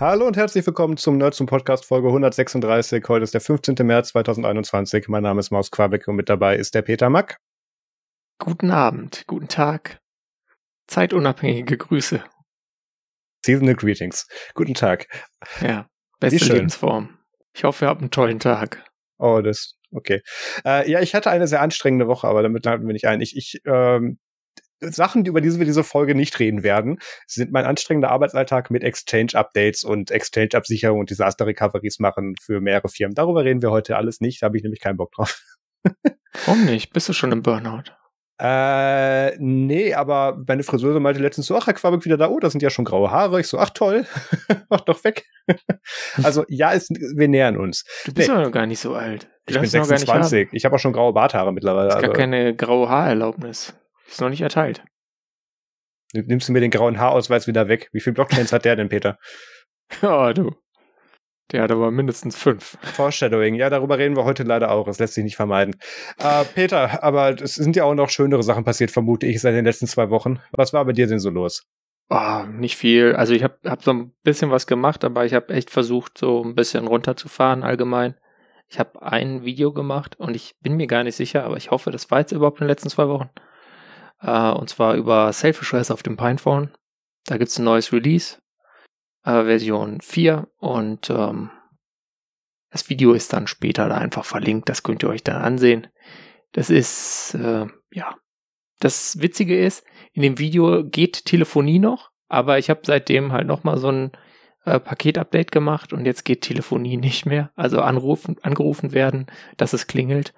Hallo und herzlich willkommen zum Nerd zum Podcast Folge 136. Heute ist der 15. März 2021. Mein Name ist Maus Quabeck und mit dabei ist der Peter Mack. Guten Abend, guten Tag. Zeitunabhängige Grüße. Seasonal Greetings. Guten Tag. Ja, beste Lebensform. Ich hoffe, ihr habt einen tollen Tag. Oh, das, okay. Äh, ja, ich hatte eine sehr anstrengende Woche, aber damit laden wir nicht ein. Ich, ich ähm, Sachen, über die wir diese Folge nicht reden werden, sind mein anstrengender Arbeitsalltag mit Exchange-Updates und Exchange-Absicherung und Disaster-Recoveries machen für mehrere Firmen. Darüber reden wir heute alles nicht, da habe ich nämlich keinen Bock drauf. Warum nicht? Bist du schon im Burnout? Äh, nee, aber meine Friseuse meinte letztens so, ach, Herr Quabeck wieder da, oh, das sind ja schon graue Haare. Ich so, ach toll, mach doch weg. also ja, es, wir nähern uns. Du bist nee. noch gar nicht so alt. Du ich bin 26. Ich habe auch schon graue Barthaare mittlerweile. Das ist also. gar keine graue Haarerlaubnis. Ist noch nicht erteilt. Nimmst du mir den grauen Haarausweis wieder weg? Wie viele Blockchains hat der denn, Peter? Ja, du. Der hat aber mindestens fünf. Foreshadowing, ja, darüber reden wir heute leider auch. Das lässt sich nicht vermeiden. Äh, Peter, aber es sind ja auch noch schönere Sachen passiert, vermute ich, seit den letzten zwei Wochen. Was war bei dir denn so los? Oh, nicht viel. Also ich habe hab so ein bisschen was gemacht, aber ich habe echt versucht, so ein bisschen runterzufahren allgemein. Ich habe ein Video gemacht und ich bin mir gar nicht sicher, aber ich hoffe, das war jetzt überhaupt in den letzten zwei Wochen. Äh, und zwar über Selfish Res auf dem Pinephone. Da gibt's ein neues Release, äh, Version 4. Und ähm, das Video ist dann später da einfach verlinkt. Das könnt ihr euch dann ansehen. Das ist, äh, ja. Das Witzige ist, in dem Video geht Telefonie noch, aber ich habe seitdem halt nochmal so ein äh, Paketupdate gemacht und jetzt geht Telefonie nicht mehr. Also anrufen, angerufen werden, dass es klingelt.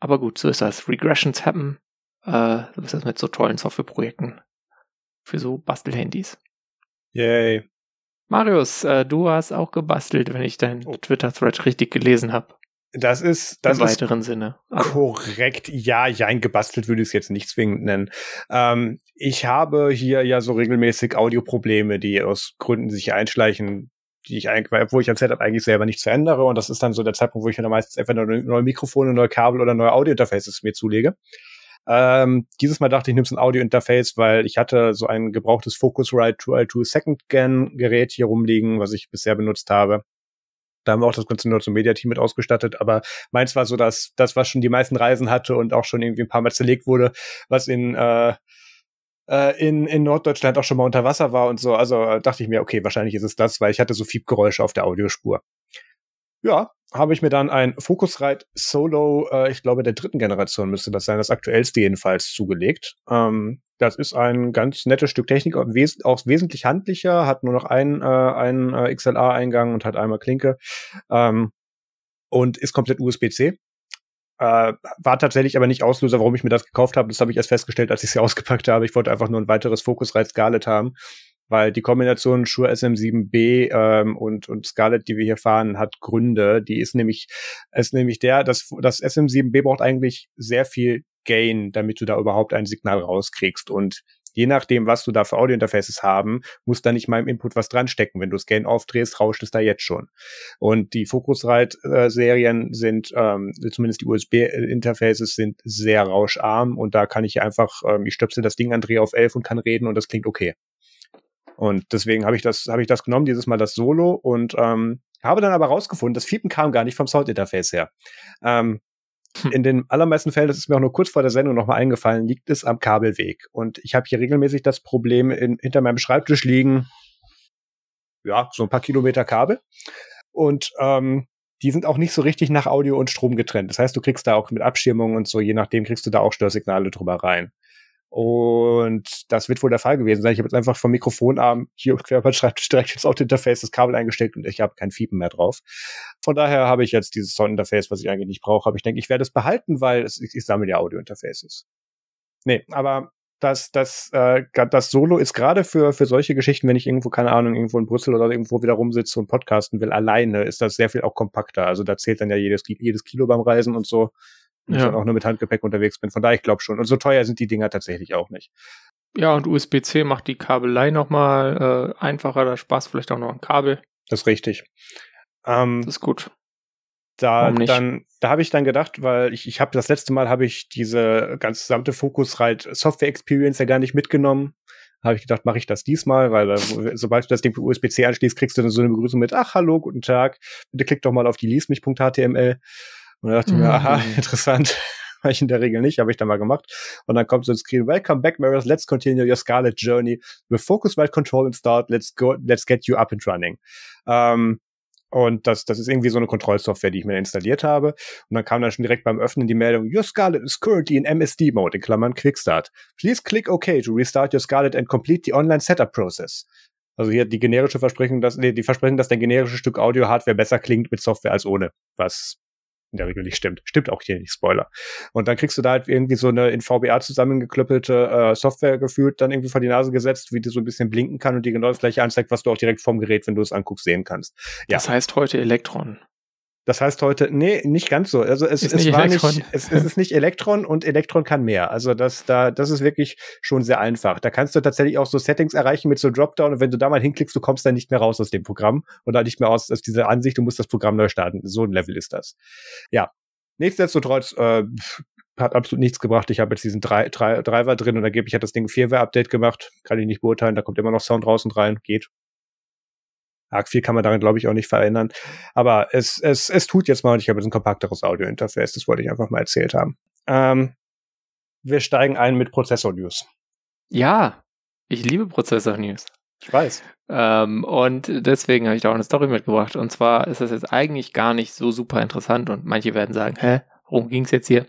Aber gut, so ist das. Regressions happen. Äh, so ist das mit so tollen Softwareprojekten für so Bastelhandys. Yay. Marius, äh, du hast auch gebastelt, wenn ich deinen oh. Twitter-Thread richtig gelesen habe. Das ist das im weiteren Sinne. Also. Korrekt. Ja, ja, ein gebastelt würde ich es jetzt nicht zwingend nennen. Ähm, ich habe hier ja so regelmäßig Audioprobleme, die aus Gründen sich einschleichen, die ich eigentlich, wo ich ein Setup eigentlich selber nicht verändere. Und das ist dann so der Zeitpunkt, wo ich mir dann meistens einfach neue Mikrofone, neue Kabel oder neue Audio-Interfaces mir zulege. Ähm, dieses Mal dachte ich, so ein Audio-Interface, weil ich hatte so ein gebrauchtes Focusrite 2i2 Second Gen Gerät hier rumliegen, was ich bisher benutzt habe. Da haben wir auch das ganze Nerd- Media Team mit ausgestattet, aber meins war so, dass das, was schon die meisten Reisen hatte und auch schon irgendwie ein paar Mal zerlegt wurde, was in äh, äh in, in Norddeutschland auch schon mal unter Wasser war und so. Also äh, dachte ich mir, okay, wahrscheinlich ist es das, weil ich hatte so Fiebgeräusche auf der Audiospur. Ja, habe ich mir dann ein Focusrite Solo, äh, ich glaube der dritten Generation müsste das sein, das aktuellste jedenfalls zugelegt. Ähm, das ist ein ganz nettes Stück Technik, auch, wes auch wesentlich handlicher, hat nur noch einen, äh, einen äh, XLR-Eingang und hat einmal Klinke ähm, und ist komplett USB-C. Äh, war tatsächlich aber nicht Auslöser, warum ich mir das gekauft habe. Das habe ich erst festgestellt, als ich sie ausgepackt habe. Ich wollte einfach nur ein weiteres Focusrite Scarlett haben weil die Kombination Shure SM7B ähm, und, und Scarlett, die wir hier fahren, hat Gründe. Die ist nämlich, ist nämlich der, dass das SM7B braucht eigentlich sehr viel Gain, damit du da überhaupt ein Signal rauskriegst. Und je nachdem, was du da für Audiointerfaces haben, muss da nicht mal im Input was dran stecken. Wenn du das Gain aufdrehst, rauscht es da jetzt schon. Und die Focusrite-Serien sind, ähm, zumindest die USB-Interfaces sind sehr rauscharm und da kann ich einfach, ähm, ich stöpsel das Ding an, drehe auf 11 und kann reden und das klingt okay. Und deswegen habe ich das, habe ich das genommen, dieses Mal das Solo und ähm, habe dann aber rausgefunden, das Fiepen kam gar nicht vom Soundinterface her. Ähm, hm. In den allermeisten Fällen, das ist mir auch nur kurz vor der Sendung nochmal eingefallen, liegt es am Kabelweg. Und ich habe hier regelmäßig das Problem in, hinter meinem Schreibtisch liegen, ja, so ein paar Kilometer Kabel. Und ähm, die sind auch nicht so richtig nach Audio und Strom getrennt. Das heißt, du kriegst da auch mit Abschirmung und so, je nachdem kriegst du da auch Störsignale drüber rein. Und das wird wohl der Fall gewesen sein. Ich habe jetzt einfach vom Mikrofonarm hier quer über Schreibtisch direkt ins Auto-Interface das Kabel eingesteckt und ich habe kein Fiepen mehr drauf. Von daher habe ich jetzt dieses Sound-Interface, was ich eigentlich nicht brauche. Aber ich denke, ich werde es behalten, weil es, ich, ich sammle ja Audio-Interfaces. Nee, aber das, das, äh, das Solo ist gerade für, für solche Geschichten, wenn ich irgendwo, keine Ahnung, irgendwo in Brüssel oder irgendwo wieder rumsitze und podcasten will, alleine, ist das sehr viel auch kompakter. Also da zählt dann ja jedes, jedes Kilo beim Reisen und so ja. ich dann auch nur mit Handgepäck unterwegs bin. Von daher, ich glaube schon. Und so teuer sind die Dinger tatsächlich auch nicht. Ja, und USB-C macht die Kabelei nochmal äh, einfacher, da Spaß vielleicht auch noch ein Kabel. Das ist richtig. Ähm, das ist gut. Da, dann, da habe ich dann gedacht, weil ich, ich habe das letzte Mal habe ich diese ganz gesamte Focusrite Software Experience ja gar nicht mitgenommen. Habe ich gedacht, mache ich das diesmal, weil äh, sobald du das Ding per USB-C anschließt, kriegst du dann so eine Begrüßung mit, ach, hallo, guten Tag, bitte klick doch mal auf die liesmich.html. Und da dachte ich mir, aha, mhm. interessant. Habe ich in der Regel nicht, habe ich dann mal gemacht. Und dann kommt so ein Screen, Welcome back, Mirrors, let's continue your Scarlet Journey. With Focus White Control installed, let's go, let's get you up and running. Ähm, und das, das ist irgendwie so eine Kontrollsoftware, die ich mir installiert habe. Und dann kam dann schon direkt beim Öffnen die Meldung, Your Scarlet is currently in MSD Mode, in Klammern Quickstart. Please click OK to restart your Scarlet and complete the online setup process. Also hier die generische Versprechung, dass, nee, die Versprechen, dass dein generisches Stück Audio-Hardware besser klingt mit Software als ohne. Was in der Regel nicht stimmt. Stimmt auch hier nicht, Spoiler. Und dann kriegst du da halt irgendwie so eine in VBA zusammengeklöppelte äh, Software gefühlt dann irgendwie vor die Nase gesetzt, wie die so ein bisschen blinken kann und die genau das gleiche anzeigt, was du auch direkt vom Gerät, wenn du es anguckst, sehen kannst. Ja. Das heißt heute Elektron. Das heißt heute, nee, nicht ganz so. Also es, ist es war Elektron. nicht, es, es ist nicht Elektron und Elektron kann mehr. Also das, da, das ist wirklich schon sehr einfach. Da kannst du tatsächlich auch so Settings erreichen mit so Dropdown und wenn du da mal hinklickst, du kommst dann nicht mehr raus aus dem Programm oder nicht mehr aus, aus dieser Ansicht, du musst das Programm neu starten. So ein Level ist das. Ja. Nichtsdestotrotz, äh, hat absolut nichts gebracht. Ich habe jetzt diesen drei, drei, Driver drin und angeblich hat das Ding ein Firmware-Update gemacht. Kann ich nicht beurteilen. Da kommt immer noch Sound raus und rein. Geht. Arg viel kann man daran, glaube ich, auch nicht verändern. Aber es, es, es tut jetzt mal und ich habe jetzt ein kompakteres Audio-Interface. Das wollte ich einfach mal erzählt haben. Ähm, wir steigen ein mit Prozessor-News. Ja, ich liebe Prozessor-News. Ich weiß. Ähm, und deswegen habe ich da auch eine Story mitgebracht. Und zwar ist das jetzt eigentlich gar nicht so super interessant und manche werden sagen, hä, worum ging es jetzt hier?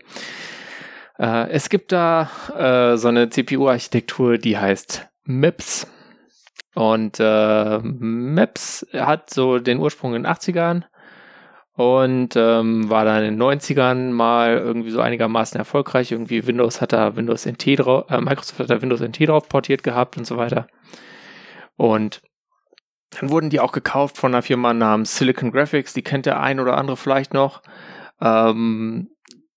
Äh, es gibt da äh, so eine CPU-Architektur, die heißt MIPS. Und äh, Maps hat so den Ursprung in den 80ern und ähm, war dann in den 90ern mal irgendwie so einigermaßen erfolgreich. Irgendwie Windows hat da Windows NT drauf, äh, Microsoft hat da Windows NT drauf portiert gehabt und so weiter. Und dann wurden die auch gekauft von einer Firma namens Silicon Graphics, die kennt der ein oder andere vielleicht noch. Ähm,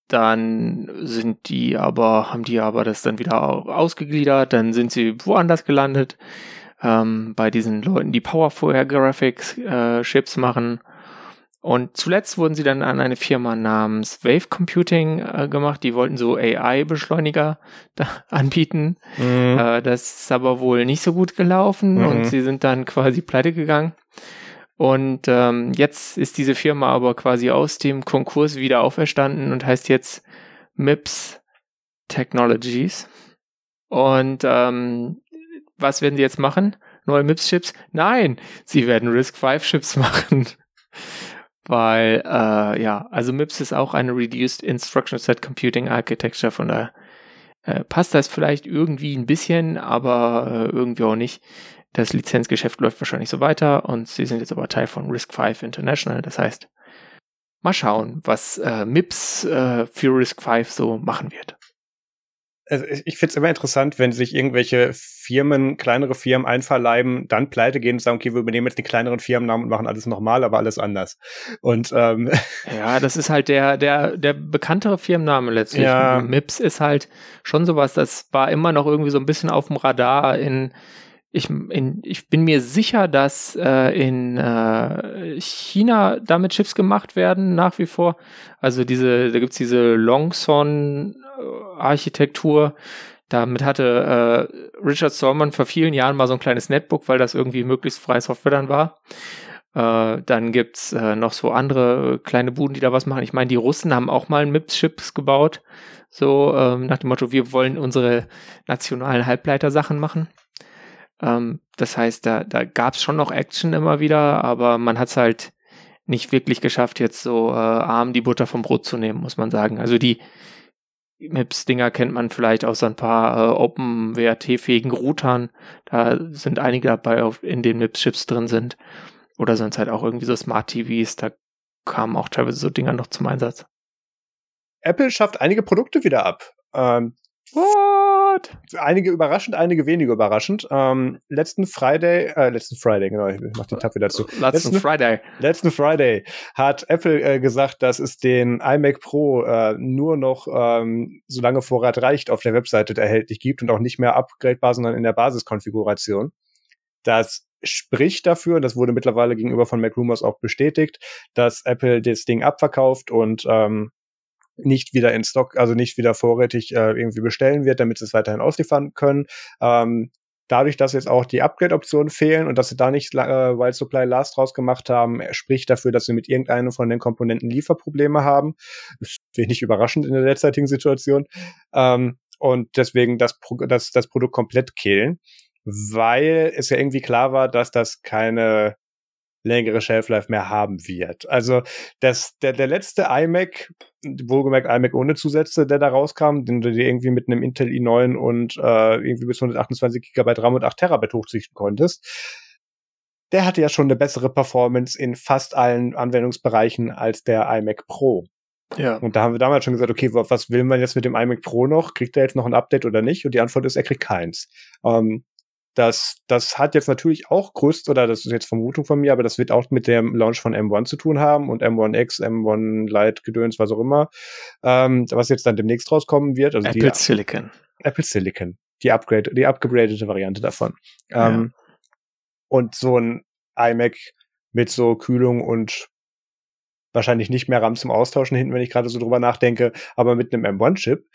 dann sind die aber, haben die aber das dann wieder ausgegliedert, dann sind sie woanders gelandet ähm, bei diesen Leuten, die Powerful Graphics äh, Chips machen. Und zuletzt wurden sie dann an eine Firma namens Wave Computing äh, gemacht. Die wollten so AI-Beschleuniger anbieten. Mhm. Äh, das ist aber wohl nicht so gut gelaufen mhm. und sie sind dann quasi pleite gegangen. Und ähm, jetzt ist diese Firma aber quasi aus dem Konkurs wieder auferstanden und heißt jetzt MIPS Technologies. Und ähm, was werden sie jetzt machen? Neue MIPS-Chips? Nein, sie werden RISC-V-Chips machen. Weil, äh, ja, also MIPS ist auch eine Reduced Instruction Set Computing Architecture, von daher äh, passt das vielleicht irgendwie ein bisschen, aber äh, irgendwie auch nicht. Das Lizenzgeschäft läuft wahrscheinlich so weiter und sie sind jetzt aber Teil von RISC-V International. Das heißt, mal schauen, was äh, MIPS äh, für RISC-V so machen wird also ich finde es immer interessant, wenn sich irgendwelche Firmen, kleinere Firmen einverleiben, dann pleite gehen und sagen, okay, wir übernehmen jetzt die kleineren Firmennamen und machen alles nochmal, aber alles anders. Und ähm, ja, das ist halt der der der bekanntere Firmenname letztlich. Ja. MIPS ist halt schon sowas, das war immer noch irgendwie so ein bisschen auf dem Radar in ich, in, ich bin mir sicher, dass äh, in äh, China damit Chips gemacht werden, nach wie vor. Also diese, da gibt's diese Longson-Architektur. Damit hatte äh, Richard Stallman vor vielen Jahren mal so ein kleines Netbook, weil das irgendwie möglichst freie Software dann war. Äh, dann gibt's äh, noch so andere kleine Buden, die da was machen. Ich meine, die Russen haben auch mal MIPS-Chips gebaut. So ähm, nach dem Motto, wir wollen unsere nationalen Halbleitersachen machen. Ähm, das heißt, da, da gab es schon noch Action immer wieder, aber man hat es halt nicht wirklich geschafft, jetzt so äh, arm die Butter vom Brot zu nehmen, muss man sagen. Also die MIPS-Dinger kennt man vielleicht aus ein paar äh, Open-WRT-fähigen Routern. Da sind einige dabei, auf, in den MIPS-Chips drin sind. Oder sonst halt auch irgendwie so Smart-TVs. Da kamen auch teilweise so Dinger noch zum Einsatz. Apple schafft einige Produkte wieder ab. Ähm, What? Einige überraschend, einige weniger überraschend. Ähm, letzten Friday, äh, letzten Friday, genau, ich mach den Tab wieder zu. Letzten, letzten Friday. Letzten Friday hat Apple äh, gesagt, dass es den iMac Pro äh, nur noch, ähm, solange Vorrat reicht, auf der Webseite erhältlich gibt und auch nicht mehr upgradebar, sondern in der Basiskonfiguration. Das spricht dafür, das wurde mittlerweile gegenüber von Mac Rumors auch bestätigt, dass Apple das Ding abverkauft und ähm, nicht wieder in Stock, also nicht wieder vorrätig äh, irgendwie bestellen wird, damit sie es weiterhin ausliefern können. Ähm, dadurch, dass jetzt auch die Upgrade-Optionen fehlen und dass sie da nicht äh, Wild Supply Last draus gemacht haben, spricht dafür, dass sie mit irgendeinem von den Komponenten Lieferprobleme haben. Nicht überraschend in der derzeitigen Situation. Ähm, und deswegen das, das, das Produkt komplett killen, weil es ja irgendwie klar war, dass das keine längere Shelf-Life mehr haben wird. Also das, der, der letzte iMac, wohlgemerkt iMac ohne Zusätze, der da rauskam, den du dir irgendwie mit einem Intel i9 und äh, irgendwie bis 128 GB RAM und 8 Terabyte hochzüchten konntest, der hatte ja schon eine bessere Performance in fast allen Anwendungsbereichen als der iMac Pro. Ja. Und da haben wir damals schon gesagt, okay, was will man jetzt mit dem iMac Pro noch? Kriegt er jetzt noch ein Update oder nicht? Und die Antwort ist, er kriegt keins. Ähm, das, das hat jetzt natürlich auch größt, oder das ist jetzt Vermutung von mir, aber das wird auch mit dem Launch von M1 zu tun haben und M1X, M1 Lite, Gedöns, was auch immer, ähm, was jetzt dann demnächst rauskommen wird. Also Apple die, Silicon. Apple Silicon. Die Upgrade, die upgradete Variante davon. Ja. Ähm, und so ein iMac mit so Kühlung und wahrscheinlich nicht mehr RAM zum Austauschen hinten, wenn ich gerade so drüber nachdenke, aber mit einem M1-Chip,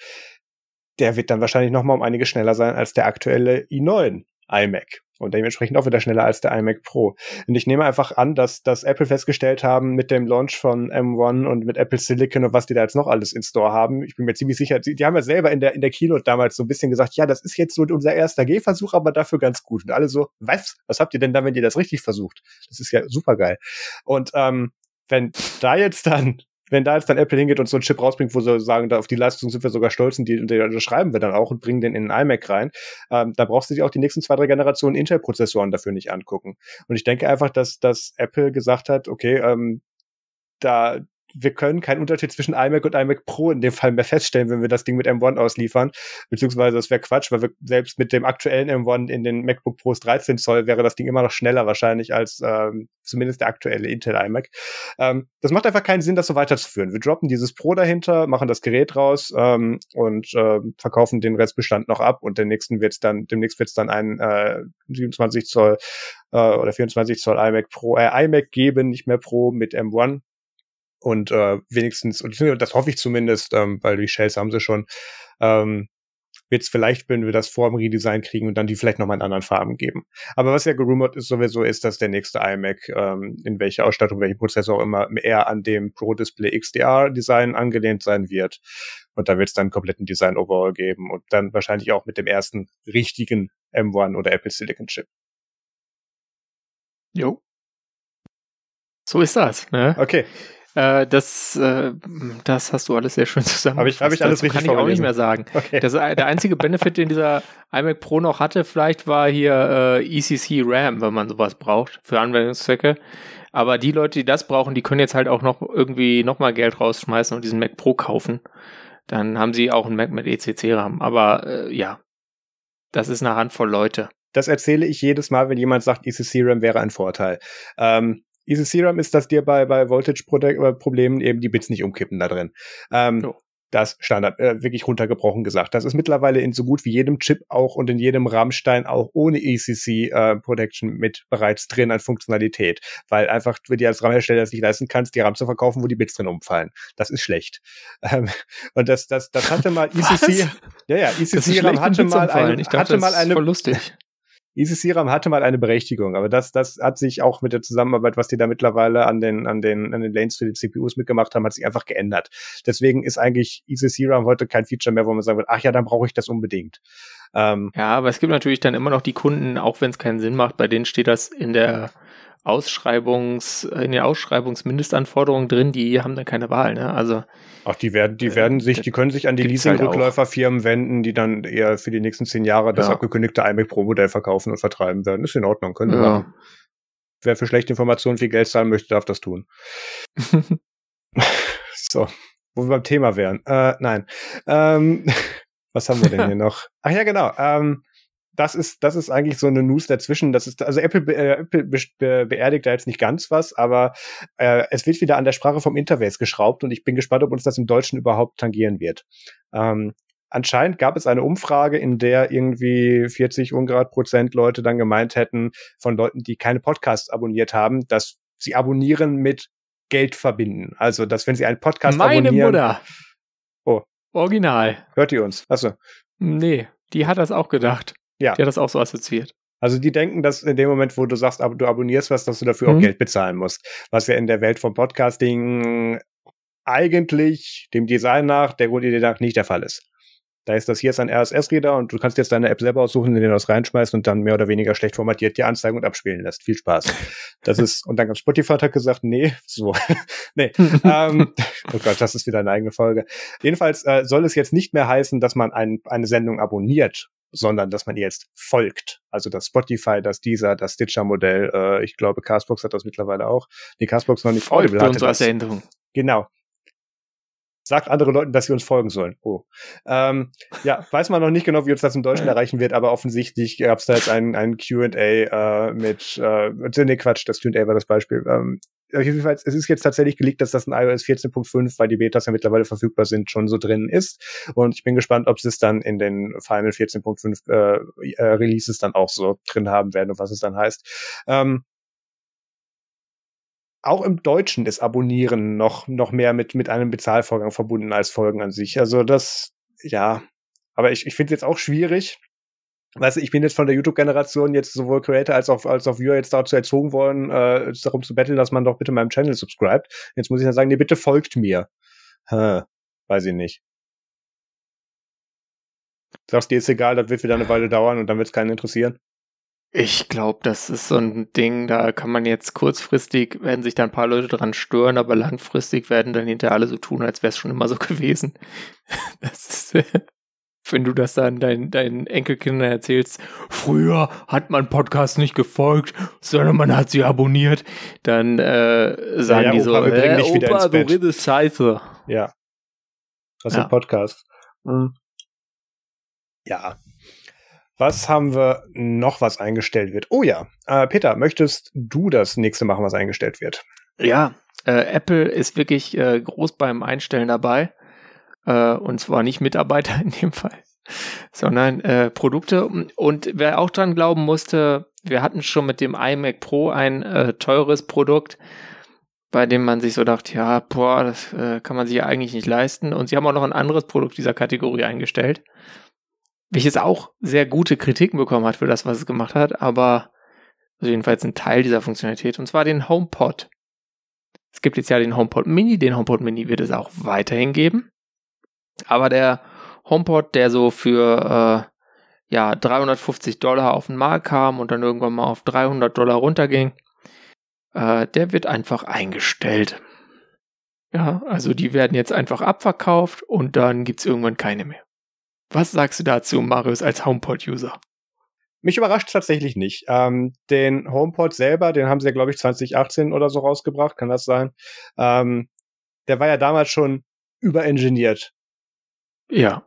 der wird dann wahrscheinlich noch mal um einige schneller sein als der aktuelle i9 iMac und dementsprechend auch wieder schneller als der iMac Pro. Und ich nehme einfach an, dass, dass Apple festgestellt haben mit dem Launch von M1 und mit Apple Silicon und was die da jetzt noch alles in Store haben. Ich bin mir ziemlich sicher, die, die haben ja selber in der, in der Keynote damals so ein bisschen gesagt, ja, das ist jetzt so unser erster Gehversuch, aber dafür ganz gut. Und alle so, was? Was habt ihr denn da, wenn ihr das richtig versucht? Das ist ja super geil. Und ähm, wenn da jetzt dann wenn da jetzt dann Apple hingeht und so einen Chip rausbringt, wo sie sagen, da auf die Leistung sind wir sogar stolz und die, die schreiben wir dann auch und bringen den in einen iMac rein, ähm, da brauchst du dir auch die nächsten zwei, drei Generationen Intel-Prozessoren dafür nicht angucken. Und ich denke einfach, dass, dass Apple gesagt hat, okay, ähm, da wir können keinen Unterschied zwischen iMac und iMac Pro in dem Fall mehr feststellen, wenn wir das Ding mit M1 ausliefern. Beziehungsweise das wäre Quatsch, weil wir selbst mit dem aktuellen M1 in den MacBook Pros 13 Zoll wäre das Ding immer noch schneller wahrscheinlich als ähm, zumindest der aktuelle Intel iMac. Ähm, das macht einfach keinen Sinn, das so weiterzuführen. Wir droppen dieses Pro dahinter, machen das Gerät raus ähm, und äh, verkaufen den Restbestand noch ab und den nächsten wird's dann, demnächst wird's dann ein äh, 27 Zoll äh, oder 24 Zoll iMac Pro, äh, iMac geben, nicht mehr Pro mit M1 und äh, wenigstens, und das hoffe ich zumindest, ähm, weil die Shells haben sie schon, ähm, wird es vielleicht, wenn wir das vor dem Redesign kriegen und dann die vielleicht nochmal in anderen Farben geben. Aber was ja gerumort ist sowieso, ist, dass der nächste iMac, ähm, in welche Ausstattung, welchen Prozessor auch immer, eher an dem Pro Display XDR Design angelehnt sein wird. Und da wird es dann einen kompletten Design Overall geben und dann wahrscheinlich auch mit dem ersten richtigen M1 oder Apple Silicon Chip. Jo. So ist das, ne? Okay. Äh, das, äh, das hast du alles sehr schön zusammen. Habe ich, hab ich alles richtig Kann ich auch nicht mehr sagen. Okay. Das, äh, der einzige Benefit, den dieser iMac Pro noch hatte, vielleicht war hier äh, ECC RAM, wenn man sowas braucht für Anwendungszwecke. Aber die Leute, die das brauchen, die können jetzt halt auch noch irgendwie nochmal Geld rausschmeißen und diesen Mac Pro kaufen. Dann haben sie auch einen Mac mit ECC-RAM. Aber äh, ja, das ist eine Handvoll Leute. Das erzähle ich jedes Mal, wenn jemand sagt, ECC-RAM wäre ein Vorteil. Ähm, Easy Serum ist, dass dir bei, bei Voltage-Problemen eben die Bits nicht umkippen da drin. Ähm, oh. Das Standard, äh, wirklich runtergebrochen gesagt. Das ist mittlerweile in so gut wie jedem Chip auch und in jedem Rahmenstein auch ohne ECC äh, Protection mit bereits drin an Funktionalität, weil einfach du dir als RAM-Hersteller es nicht leisten kannst, die RAM zu verkaufen, wo die Bits drin umfallen. Das ist schlecht. Ähm, und das, das, das hatte mal ECC, ja, ja, ECC RAM hatte mal, ein, dachte, hatte mal eine, lustig. ECC-RAM hatte mal eine Berechtigung, aber das, das hat sich auch mit der Zusammenarbeit, was die da mittlerweile an den, an den, an den Lanes für die CPUs mitgemacht haben, hat sich einfach geändert. Deswegen ist eigentlich ECC-RAM heute kein Feature mehr, wo man sagen wird, ach ja, dann brauche ich das unbedingt. Ähm, ja, aber es gibt natürlich dann immer noch die Kunden, auch wenn es keinen Sinn macht, bei denen steht das in der Ausschreibungs, in den Ausschreibungsmindestanforderungen drin, die haben dann keine Wahl, ne? Also. Ach, die werden, die werden sich, die können sich an die halt Leasing-Rückläuferfirmen wenden, die dann eher für die nächsten zehn Jahre das ja. abgekündigte iMac Pro Modell verkaufen und vertreiben werden. Ist in Ordnung, können wir ja. machen. Wer für schlechte Informationen viel Geld zahlen möchte, darf das tun. so, wo wir beim Thema wären. Äh, nein. Ähm, was haben wir denn hier noch? Ach ja, genau. Ähm, das ist, das ist eigentlich so eine News dazwischen. Das ist, also Apple, äh, Apple be be beerdigt da jetzt nicht ganz was, aber äh, es wird wieder an der Sprache vom Interface geschraubt und ich bin gespannt, ob uns das im Deutschen überhaupt tangieren wird. Ähm, anscheinend gab es eine Umfrage, in der irgendwie 40 Ungrad Prozent Leute dann gemeint hätten, von Leuten, die keine Podcasts abonniert haben, dass sie abonnieren mit Geld verbinden. Also, dass wenn sie einen Podcast Meine abonnieren. Meine Mutter. Oh. Original. Hört ihr uns? Achso. Nee, die hat das auch gedacht. Ja. Die hat das auch so assoziiert. Also die denken, dass in dem Moment, wo du sagst, du abonnierst was, dass du dafür mhm. auch Geld bezahlen musst. Was ja in der Welt vom Podcasting eigentlich dem Design nach, der Grundidee nach nicht der Fall ist. Da ist das hier ist ein RSS-Reader und du kannst jetzt deine App selber aussuchen, in den du das reinschmeißt und dann mehr oder weniger schlecht formatiert die anzeigen und abspielen lässt. Viel Spaß. Das ist, und dann hat Spotify hat gesagt, nee, so. nee. ähm, oh Gott, das ist wieder eine eigene Folge. Jedenfalls äh, soll es jetzt nicht mehr heißen, dass man ein, eine Sendung abonniert, sondern dass man jetzt folgt. Also das Spotify, das Deezer, das Stitcher-Modell, äh, ich glaube, Castbox hat das mittlerweile auch. Die Castbox noch nicht. Folgt Audible hatte das. Änderung. Genau sagt andere Leuten, dass sie uns folgen sollen. Oh. Ähm, ja, weiß man noch nicht genau, wie uns das im Deutschen erreichen wird, aber offensichtlich gab es da jetzt ein, ein QA äh, mit, äh, nee, Quatsch, das QA war das Beispiel. Ähm, jedenfalls, es ist jetzt tatsächlich gelegt, dass das in iOS 14.5, weil die Betas ja mittlerweile verfügbar sind, schon so drin ist. Und ich bin gespannt, ob sie es dann in den Final 14.5 äh, äh, Releases dann auch so drin haben werden und was es dann heißt. Ähm, auch im Deutschen ist Abonnieren noch, noch mehr mit, mit einem Bezahlvorgang verbunden als Folgen an sich. Also das, ja. Aber ich, ich finde es jetzt auch schwierig. Weißt du, ich bin jetzt von der YouTube-Generation jetzt sowohl Creator als auch, als auch Viewer jetzt dazu erzogen worden, äh, darum zu betteln, dass man doch bitte meinem Channel subscribt. Jetzt muss ich dann sagen, nee, bitte folgt mir. Hm, weiß ich nicht. Sagst dir ist egal, das wird wieder eine Weile dauern und dann wird es keinen interessieren. Ich glaube, das ist so ein Ding, da kann man jetzt kurzfristig, werden sich da ein paar Leute dran stören, aber langfristig werden dann hinterher alle so tun, als wäre es schon immer so gewesen. Das ist, äh, wenn du das dann deinen, deinen Enkelkindern erzählst, früher hat man Podcast nicht gefolgt, sondern man hat sie abonniert, dann äh, sagen ja, ja, die so, Opa, äh, Opa, wieder ins Bett. du redest scheiße. Ja. Das ist ja. ein Podcast. Mhm. Ja, was haben wir noch, was eingestellt wird? Oh ja, äh, Peter, möchtest du das nächste machen, was eingestellt wird? Ja, äh, Apple ist wirklich äh, groß beim Einstellen dabei. Äh, und zwar nicht Mitarbeiter in dem Fall, sondern äh, Produkte. Und wer auch dran glauben musste, wir hatten schon mit dem iMac Pro ein äh, teures Produkt, bei dem man sich so dachte, ja, boah, das kann man sich ja eigentlich nicht leisten. Und sie haben auch noch ein anderes Produkt dieser Kategorie eingestellt welches auch sehr gute Kritiken bekommen hat für das, was es gemacht hat, aber also jedenfalls ein Teil dieser Funktionalität, und zwar den HomePod. Es gibt jetzt ja den HomePod Mini, den HomePod Mini wird es auch weiterhin geben, aber der HomePod, der so für äh, ja 350 Dollar auf den Markt kam und dann irgendwann mal auf 300 Dollar runterging, äh, der wird einfach eingestellt. Ja, also die werden jetzt einfach abverkauft und dann gibt es irgendwann keine mehr. Was sagst du dazu, Marius, als HomePod-User? Mich überrascht tatsächlich nicht. Ähm, den HomePod selber, den haben sie ja, glaube ich, 2018 oder so rausgebracht, kann das sein? Ähm, der war ja damals schon überengineert. Ja.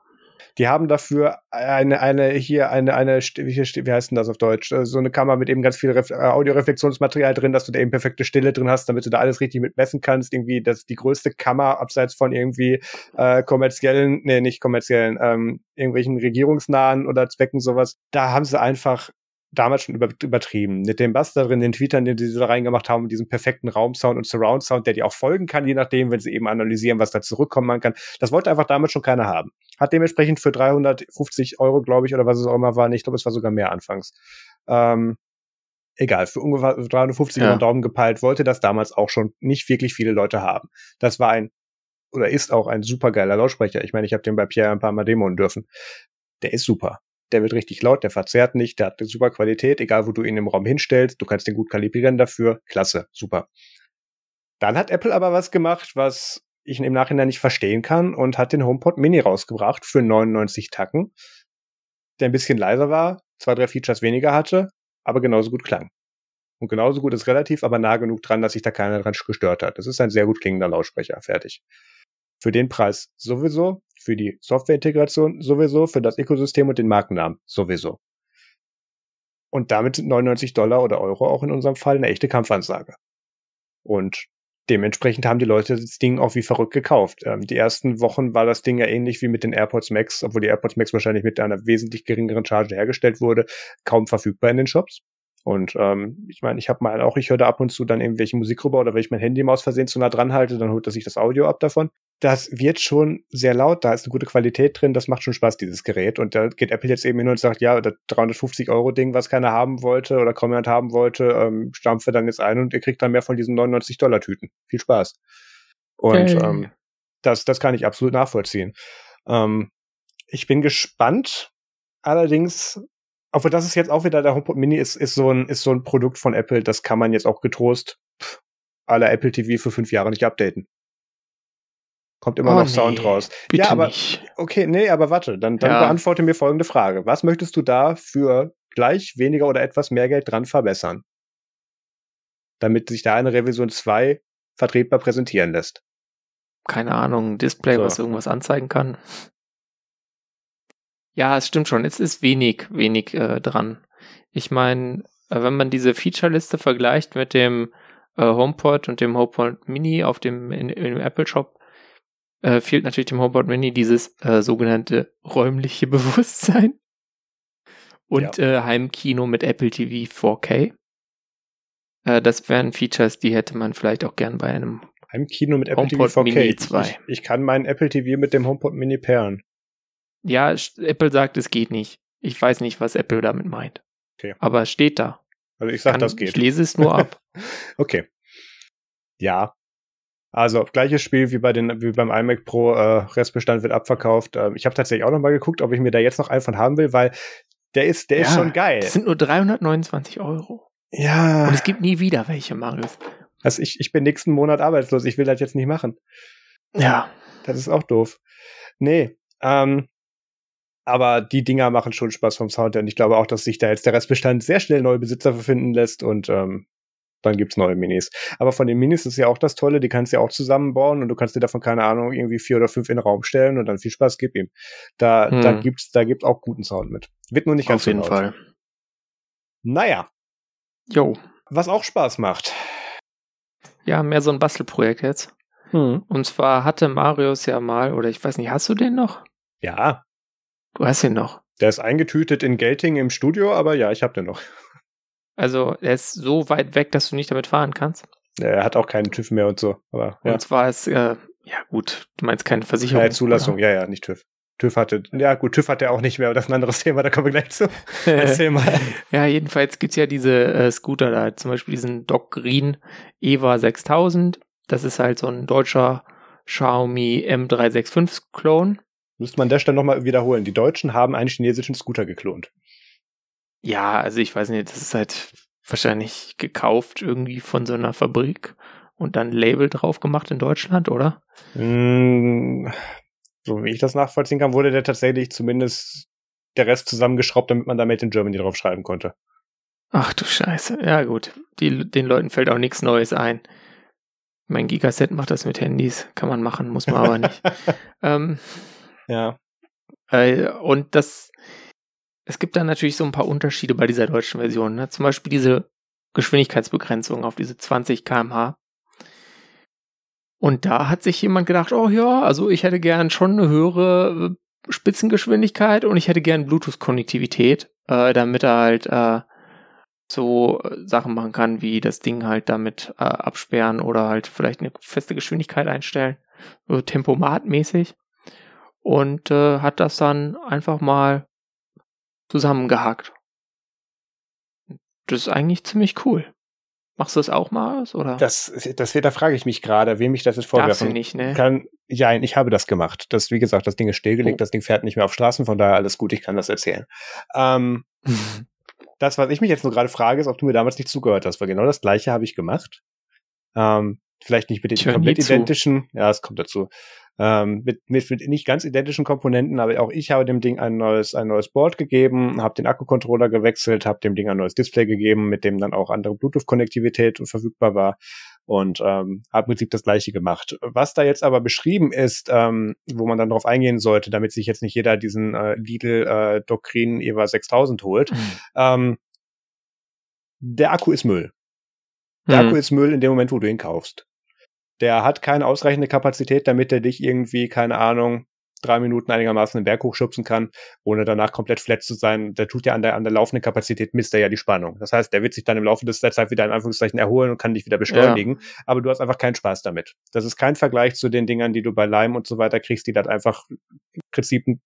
Die haben dafür eine, eine, hier eine, eine, wie, wie heißt denn das auf Deutsch? Äh, so eine Kamera mit eben ganz viel Ref äh, Audioreflexionsmaterial drin, dass du da eben perfekte Stille drin hast, damit du da alles richtig mit messen kannst. Irgendwie das die größte Kamera abseits von irgendwie äh, kommerziellen, nee, nicht kommerziellen, ähm, irgendwelchen regierungsnahen oder Zwecken sowas. Da haben sie einfach damals schon über, übertrieben. Mit dem Bass da drin, den Tweetern, den sie da reingemacht haben, diesen perfekten Raumsound und Surround-Sound, der dir auch folgen kann, je nachdem, wenn sie eben analysieren, was da zurückkommen kann. Das wollte einfach damals schon keiner haben. Hat dementsprechend für 350 Euro, glaube ich, oder was es auch immer war, ich glaube, es war sogar mehr anfangs. Ähm, egal, für ungefähr 350 ja. Euro Daumen gepeilt, wollte das damals auch schon nicht wirklich viele Leute haben. Das war ein oder ist auch ein supergeiler Lautsprecher. Ich meine, ich habe den bei Pierre ein paar Mal demonen dürfen. Der ist super der wird richtig laut, der verzerrt nicht, der hat eine super Qualität, egal wo du ihn im Raum hinstellst, du kannst den gut kalibrieren dafür, klasse, super. Dann hat Apple aber was gemacht, was ich im Nachhinein nicht verstehen kann und hat den HomePod Mini rausgebracht für 99 Tacken, der ein bisschen leiser war, zwei, drei Features weniger hatte, aber genauso gut klang. Und genauso gut ist relativ, aber nah genug dran, dass sich da keiner dran gestört hat. Das ist ein sehr gut klingender Lautsprecher, fertig. Für den Preis sowieso, für die Softwareintegration sowieso, für das Ökosystem und den Markennamen sowieso. Und damit sind 99 Dollar oder Euro auch in unserem Fall eine echte Kampfansage. Und dementsprechend haben die Leute das Ding auch wie verrückt gekauft. Ähm, die ersten Wochen war das Ding ja ähnlich wie mit den AirPods Max, obwohl die AirPods Max wahrscheinlich mit einer wesentlich geringeren Charge hergestellt wurde, kaum verfügbar in den Shops. Und ähm, ich meine, ich habe mal auch, ich höre da ab und zu dann irgendwelche Musik rüber oder wenn ich mein Handy mal aus Versehen zu nah dran halte, dann holt er sich das Audio ab davon. Das wird schon sehr laut, da ist eine gute Qualität drin, das macht schon Spaß, dieses Gerät. Und da geht Apple jetzt eben hin und sagt, ja, das 350 Euro Ding, was keiner haben wollte oder kaum jemand haben wollte, ähm, stampfe dann jetzt ein und ihr kriegt dann mehr von diesen 99 Dollar Tüten. Viel Spaß. Und hey. ähm, das, das kann ich absolut nachvollziehen. Ähm, ich bin gespannt. Allerdings, obwohl das ist jetzt auch wieder der HomePod Mini ist, ist so ein, ist so ein Produkt von Apple, das kann man jetzt auch getrost aller Apple TV für fünf Jahre nicht updaten. Kommt immer oh, noch nee, Sound raus. ja, aber nicht. okay, nee, aber warte, dann, dann ja. beantworte mir folgende Frage. Was möchtest du da für gleich weniger oder etwas mehr Geld dran verbessern? Damit sich da eine Revision 2 vertretbar präsentieren lässt. Keine Ahnung, Display, so. was irgendwas anzeigen kann. Ja, es stimmt schon. Es ist wenig, wenig äh, dran. Ich meine, äh, wenn man diese Feature-Liste vergleicht mit dem äh, HomePod und dem HomePod Mini auf dem in, im Apple Shop, äh, fehlt natürlich dem HomePod Mini dieses äh, sogenannte räumliche Bewusstsein und ja. äh, Heimkino mit Apple TV 4K. Äh, das wären Features, die hätte man vielleicht auch gern bei einem Heimkino mit Apple HomePod TV 4K. Mini 2. Ich, ich kann meinen Apple TV mit dem HomePod Mini pairen. Ja, Apple sagt, es geht nicht. Ich weiß nicht, was Apple damit meint. Okay. Aber es steht da. Also ich sag, Kann, das geht. Ich lese es nur ab. okay. Ja. Also gleiches Spiel wie bei den wie beim iMac Pro äh, Restbestand wird abverkauft. Ähm, ich habe tatsächlich auch noch mal geguckt, ob ich mir da jetzt noch einen von haben will, weil der ist der ja, ist schon geil. Das sind nur 329 Euro. Ja. Und es gibt nie wieder welche, Marius. Also ich, ich bin nächsten Monat arbeitslos. Ich will das jetzt nicht machen. Ja. Das ist auch doof. Nee. Ähm, aber die Dinger machen schon Spaß vom Sound und ich glaube auch, dass sich da jetzt der Restbestand sehr schnell neue Besitzer finden lässt und ähm, dann gibt's neue Minis. Aber von den Minis ist ja auch das Tolle, die kannst du ja auch zusammenbauen und du kannst dir davon, keine Ahnung, irgendwie vier oder fünf in den Raum stellen und dann viel Spaß, gib ihm. Da, hm. da gibt's, da gibt auch guten Sound mit. Wird nur nicht ganz Auf jeden so Fall. Naja. Jo. Was auch Spaß macht. Ja, mehr so ein Bastelprojekt jetzt. Hm. Und zwar hatte Marius ja mal, oder ich weiß nicht, hast du den noch? Ja. Du hast ihn noch. Der ist eingetütet in Gelting im Studio, aber ja, ich habe den noch. Also, er ist so weit weg, dass du nicht damit fahren kannst. Er hat auch keinen TÜV mehr und so. Aber, ja. Und zwar ist, äh, ja gut, du meinst keine Versicherung. Ja, Zulassung, oder? ja, ja, nicht TÜV. TÜV hatte, ja gut, TÜV hat er auch nicht mehr, aber das ist ein anderes Thema, da kommen wir gleich zu. Erzähl mal. ja, jedenfalls gibt's ja diese äh, Scooter da, zum Beispiel diesen Doc Green EVA 6000. Das ist halt so ein deutscher Xiaomi M365 Clone. Müsste man der Stelle nochmal wiederholen. Die Deutschen haben einen chinesischen Scooter geklont. Ja, also ich weiß nicht, das ist halt wahrscheinlich gekauft irgendwie von so einer Fabrik und dann Label drauf gemacht in Deutschland, oder? Mm, so wie ich das nachvollziehen kann, wurde der tatsächlich zumindest der Rest zusammengeschraubt, damit man da Made in Germany drauf schreiben konnte. Ach du Scheiße. Ja gut, Die, den Leuten fällt auch nichts Neues ein. Mein Gigaset macht das mit Handys. Kann man machen, muss man aber nicht. ähm, ja. Äh, und das, es gibt dann natürlich so ein paar Unterschiede bei dieser deutschen Version. Ne? Zum Beispiel diese Geschwindigkeitsbegrenzung auf diese 20 kmh. Und da hat sich jemand gedacht, oh ja, also ich hätte gern schon eine höhere äh, Spitzengeschwindigkeit und ich hätte gern Bluetooth-Konnektivität, äh, damit er halt äh, so äh, Sachen machen kann, wie das Ding halt damit äh, absperren oder halt vielleicht eine feste Geschwindigkeit einstellen, so tempomatmäßig und äh, hat das dann einfach mal zusammengehackt. Das ist eigentlich ziemlich cool. Machst du das auch mal oder? Das, das da frage ich mich gerade, wem ich das jetzt vorwerfen Darfst nicht, ne? kann. Ja, ich habe das gemacht. Das, wie gesagt, das Ding ist stillgelegt, oh. das Ding fährt nicht mehr auf Straßen, von daher alles gut, ich kann das erzählen. Ähm, das, was ich mich jetzt nur gerade frage, ist, ob du mir damals nicht zugehört hast, weil genau das gleiche habe ich gemacht. Ähm, vielleicht nicht mit den komplett identischen, ja, es kommt dazu ähm, mit, mit, mit nicht ganz identischen Komponenten, aber auch ich habe dem Ding ein neues, ein neues Board gegeben, habe den Akkucontroller gewechselt, habe dem Ding ein neues Display gegeben, mit dem dann auch andere Bluetooth-Konnektivität verfügbar war und ähm, habe im Prinzip das gleiche gemacht. Was da jetzt aber beschrieben ist, ähm, wo man dann darauf eingehen sollte, damit sich jetzt nicht jeder diesen äh, Lidl äh, Doctrine EVA 6000 holt, mhm. ähm, der Akku ist Müll. Der mhm. Akku ist Müll in dem Moment, wo du ihn kaufst der hat keine ausreichende Kapazität, damit er dich irgendwie, keine Ahnung, drei Minuten einigermaßen den Berg hochschubsen kann, ohne danach komplett flat zu sein. Der tut ja an der, an der laufenden Kapazität misst er ja die Spannung. Das heißt, der wird sich dann im Laufe des der Zeit wieder in Anführungszeichen erholen und kann dich wieder beschleunigen. Ja. Aber du hast einfach keinen Spaß damit. Das ist kein Vergleich zu den Dingern, die du bei Lime und so weiter kriegst, die dann einfach im Prinzip ein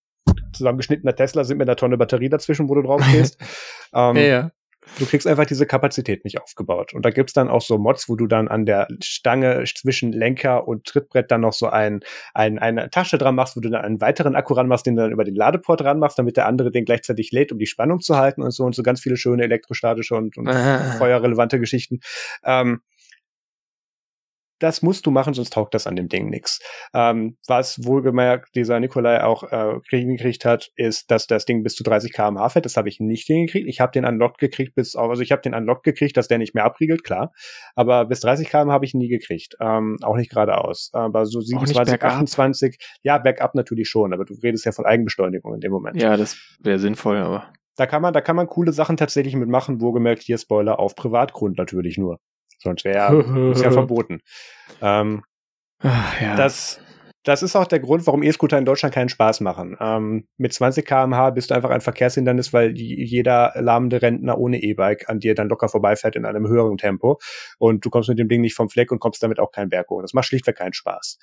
zusammengeschnittener Tesla sind mit einer Tonne Batterie dazwischen, wo du drauf stehst. ähm, ja, ja. Du kriegst einfach diese Kapazität nicht aufgebaut. Und da gibt's dann auch so Mods, wo du dann an der Stange zwischen Lenker und Trittbrett dann noch so ein, ein, eine Tasche dran machst, wo du dann einen weiteren Akku ranmachst, den du dann über den Ladeport ranmachst, damit der andere den gleichzeitig lädt, um die Spannung zu halten und so und so ganz viele schöne elektrostatische und, und feuerrelevante Geschichten. Ähm, das musst du machen, sonst taugt das an dem Ding nichts. Ähm, was wohlgemerkt dieser Nikolai auch äh, hingekriegt hat, ist, dass das Ding bis zu 30 km/h fährt. Das habe ich nicht hingekriegt. Ich habe den Unlocked gekriegt bis auf, also ich habe den Unlocked gekriegt, dass der nicht mehr abriegelt, klar. Aber bis 30 km habe ich nie gekriegt. Ähm, auch nicht geradeaus. Aber so 27, 28, ja, bergab natürlich schon, aber du redest ja von Eigenbeschleunigung in dem Moment. Ja, das wäre sinnvoll, aber. Da kann man, da kann man coole Sachen tatsächlich mitmachen, wo gemerkt, hier Spoiler auf Privatgrund natürlich nur. Sonst wäre ist ja verboten. Ähm, Ach, ja. Das, das ist auch der Grund, warum E-Scooter in Deutschland keinen Spaß machen. Ähm, mit 20 km/h bist du einfach ein Verkehrshindernis, weil jeder lahmende Rentner ohne E-Bike an dir dann locker vorbeifährt in einem höheren Tempo. Und du kommst mit dem Ding nicht vom Fleck und kommst damit auch keinen Berg hoch. Das macht schlichtweg keinen Spaß.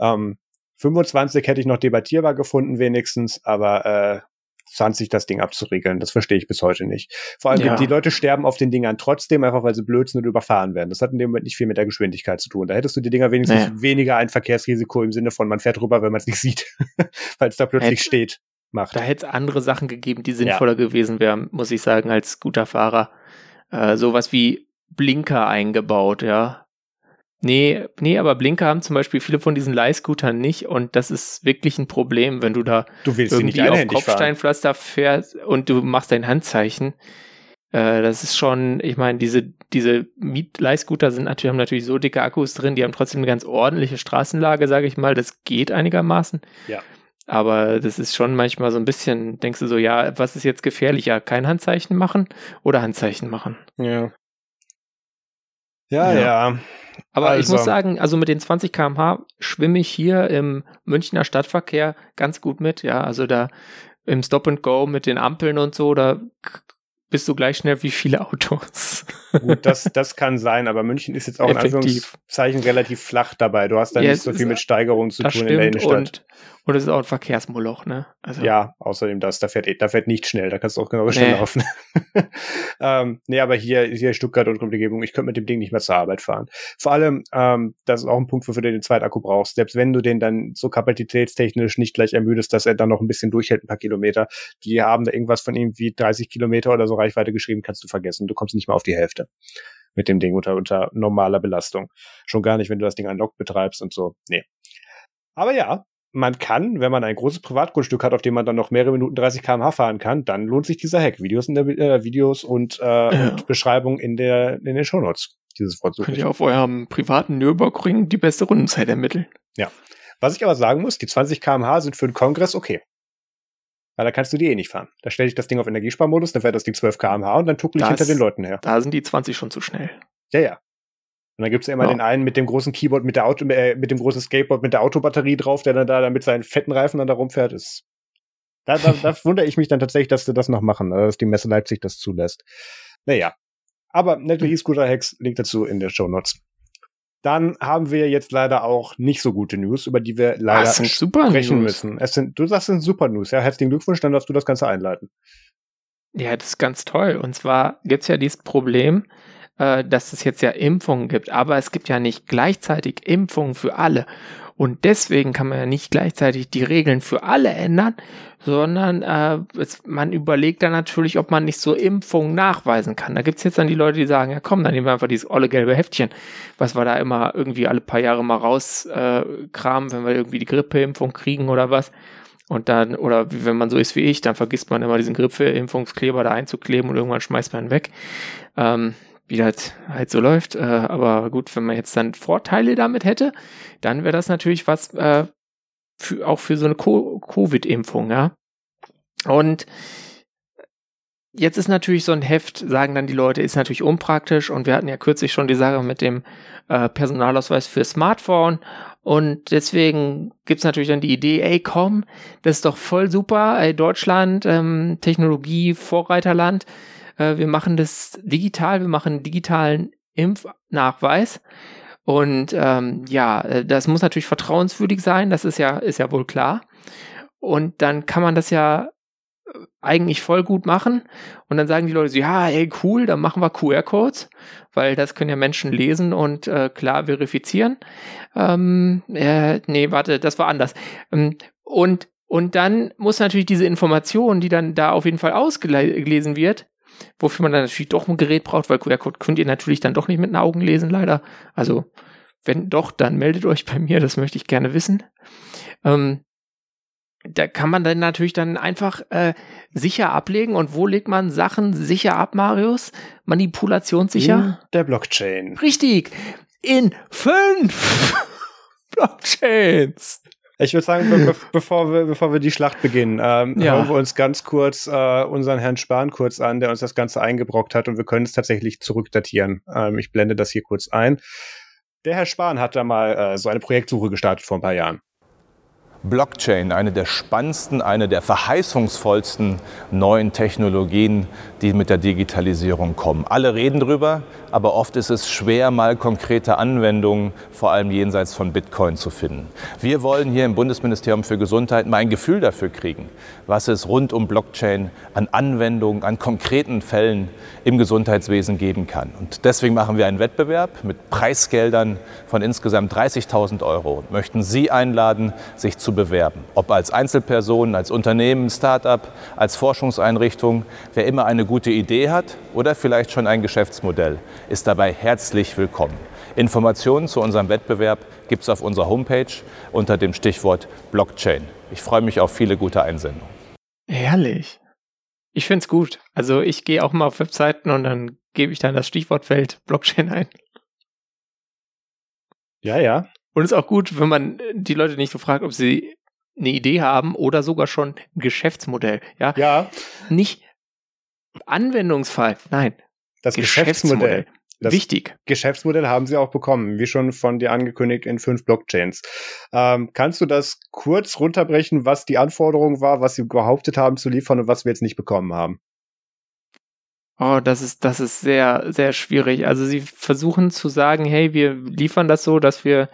Ähm, 25 hätte ich noch debattierbar gefunden wenigstens, aber äh, 20 das Ding abzuriegeln. Das verstehe ich bis heute nicht. Vor allem, ja. die Leute sterben auf den Dingern trotzdem, einfach weil sie blöd sind und überfahren werden. Das hat in dem Moment nicht viel mit der Geschwindigkeit zu tun. Da hättest du die Dinger wenigstens naja. weniger ein Verkehrsrisiko im Sinne von, man fährt rüber, wenn man es nicht sieht, weil es da plötzlich hätte, steht. Macht. Da hätte es andere Sachen gegeben, die sinnvoller ja. gewesen wären, muss ich sagen, als guter Fahrer. Äh, sowas wie Blinker eingebaut, ja. Nee, nee, aber Blinker haben zum Beispiel viele von diesen Leihscootern nicht und das ist wirklich ein Problem, wenn du da du irgendwie auf Kopfsteinpflaster fährst und du machst dein Handzeichen. Äh, das ist schon, ich meine, diese, diese Miet-Leihscooter sind natürlich, haben natürlich so dicke Akkus drin, die haben trotzdem eine ganz ordentliche Straßenlage, sage ich mal. Das geht einigermaßen. Ja. Aber das ist schon manchmal so ein bisschen, denkst du so, ja, was ist jetzt gefährlicher? Kein Handzeichen machen oder Handzeichen machen? Ja. Ja, ja. ja. Aber also. ich muss also. sagen, also mit den 20 km/h schwimme ich hier im Münchner Stadtverkehr ganz gut mit. Ja, also da im Stop and Go mit den Ampeln und so, da bist du gleich schnell wie viele Autos. Gut, das, das kann sein, aber München ist jetzt auch Effektiv. in Anführungszeichen relativ flach dabei. Du hast da ja, nicht so viel mit Steigerungen zu tun in der Innenstadt. Und, und es ist auch ein Verkehrsmoloch, ne? Also. Ja, außerdem das, da fährt, da fährt nicht schnell, da kannst du auch genau schnell nee. laufen. ähm, nee, aber hier, hier Stuttgart und Umgebung, ich könnte mit dem Ding nicht mehr zur Arbeit fahren. Vor allem, ähm, das ist auch ein Punkt, wofür du den zweiten Akku brauchst. Selbst wenn du den dann so kapazitätstechnisch nicht gleich ermüdest, dass er dann noch ein bisschen durchhält, ein paar Kilometer. Die haben da irgendwas von irgendwie 30 Kilometer oder so Reichweite geschrieben, kannst du vergessen. Du kommst nicht mal auf die Hälfte mit dem Ding unter, unter normaler Belastung. Schon gar nicht, wenn du das Ding an Lok betreibst und so. Nee. Aber ja, man kann, wenn man ein großes Privatgrundstück hat, auf dem man dann noch mehrere Minuten 30 km/h fahren kann, dann lohnt sich dieser Hack. Videos in der äh, Videos und, äh, ja. und Beschreibung in der in den Shownotes. Dieses Wort Könnt ihr auf eurem privaten Nürburgring die beste Rundenzeit ermitteln? Ja. Was ich aber sagen muss, die 20 km/h sind für einen Kongress okay. Weil da kannst du die eh nicht fahren. Da stelle ich das Ding auf Energiesparmodus, dann fährt das Ding 12 km/h und dann tuckel ich hinter den Leuten her. Da sind die 20 schon zu schnell. Ja, ja. Und dann gibt's ja immer ja. den einen mit dem großen Keyboard, mit der Auto, äh, mit dem großen Skateboard, mit der Autobatterie drauf, der dann da mit seinen fetten Reifen dann da rumfährt. Ist, da, da, da wundere ich mich dann tatsächlich, dass sie das noch machen, dass die Messe Leipzig das zulässt. Naja. Aber nette E-Scooter-Hacks, Link dazu in der Show Notes. Dann haben wir jetzt leider auch nicht so gute News, über die wir leider sprechen müssen. Es sind, du sagst, es sind super News. Ja, herzlichen Glückwunsch, dann darfst du das Ganze einleiten. Ja, das ist ganz toll. Und zwar gibt's ja dieses Problem, äh, dass es jetzt ja Impfungen gibt, aber es gibt ja nicht gleichzeitig Impfungen für alle. Und deswegen kann man ja nicht gleichzeitig die Regeln für alle ändern, sondern äh, es, man überlegt dann natürlich, ob man nicht so Impfungen nachweisen kann. Da gibt's jetzt dann die Leute, die sagen, ja komm, dann nehmen wir einfach dieses olle gelbe Heftchen, was wir da immer irgendwie alle paar Jahre mal rauskramen, äh, wenn wir irgendwie die Grippeimpfung kriegen oder was. Und dann, oder wenn man so ist wie ich, dann vergisst man immer diesen Grippeimpfungskleber da einzukleben und irgendwann schmeißt man ihn weg. Ähm, wie das halt so läuft. Äh, aber gut, wenn man jetzt dann Vorteile damit hätte, dann wäre das natürlich was äh, für, auch für so eine Covid-Impfung, ja. Und jetzt ist natürlich so ein Heft, sagen dann die Leute, ist natürlich unpraktisch und wir hatten ja kürzlich schon die Sache mit dem äh, Personalausweis für Smartphone Und deswegen gibt's natürlich dann die Idee, ey komm, das ist doch voll super, ey Deutschland, ähm, Technologie, Vorreiterland, äh, wir machen das digital, wir machen digitalen Impfnachweis. Und ähm, ja, äh, das muss natürlich vertrauenswürdig sein, das ist ja, ist ja wohl klar. Und dann kann man das ja äh, eigentlich voll gut machen. Und dann sagen die Leute so, ja, ey, cool, dann machen wir QR-Codes, weil das können ja Menschen lesen und äh, klar verifizieren. Ähm, äh, nee, warte, das war anders. Ähm, und, und dann muss natürlich diese Information, die dann da auf jeden Fall ausgelesen wird, wofür man dann natürlich doch ein Gerät braucht, weil QR-Code könnt ihr natürlich dann doch nicht mit den Augen lesen, leider. Also, wenn doch, dann meldet euch bei mir, das möchte ich gerne wissen. Ähm, da kann man dann natürlich dann einfach äh, sicher ablegen. Und wo legt man Sachen sicher ab, Marius? Manipulationssicher? In der Blockchain. Richtig. In fünf Blockchains. Ich würde sagen, be bevor, wir, bevor wir die Schlacht beginnen, ähm, ja. hören wir uns ganz kurz äh, unseren Herrn Spahn kurz an, der uns das Ganze eingebrockt hat und wir können es tatsächlich zurückdatieren. Ähm, ich blende das hier kurz ein. Der Herr Spahn hat da mal äh, so eine Projektsuche gestartet vor ein paar Jahren. Blockchain, eine der spannendsten, eine der verheißungsvollsten neuen Technologien, die mit der Digitalisierung kommen. Alle reden drüber, aber oft ist es schwer, mal konkrete Anwendungen, vor allem jenseits von Bitcoin, zu finden. Wir wollen hier im Bundesministerium für Gesundheit mal ein Gefühl dafür kriegen, was es rund um Blockchain an Anwendungen, an konkreten Fällen im Gesundheitswesen geben kann. Und deswegen machen wir einen Wettbewerb mit Preisgeldern von insgesamt 30.000 Euro und möchten Sie einladen, sich zu bewerben. Ob als Einzelperson, als Unternehmen, Start-up, als Forschungseinrichtung, wer immer eine gute Idee hat oder vielleicht schon ein Geschäftsmodell, ist dabei herzlich willkommen. Informationen zu unserem Wettbewerb gibt es auf unserer Homepage unter dem Stichwort Blockchain. Ich freue mich auf viele gute Einsendungen. Herrlich. Ich finde es gut. Also ich gehe auch mal auf Webseiten und dann gebe ich dann das Stichwortfeld Blockchain ein. Ja, ja. Und es ist auch gut, wenn man die Leute nicht so fragt, ob sie eine Idee haben oder sogar schon ein Geschäftsmodell. Ja. Ja. Nicht Anwendungsfall. Nein. Das Geschäftsmodell. Geschäftsmodell. Das Wichtig. Geschäftsmodell haben sie auch bekommen, wie schon von dir angekündigt in fünf Blockchains. Ähm, kannst du das kurz runterbrechen, was die Anforderung war, was sie behauptet haben zu liefern und was wir jetzt nicht bekommen haben? Oh, das ist, das ist sehr, sehr schwierig. Also sie versuchen zu sagen, hey, wir liefern das so, dass wir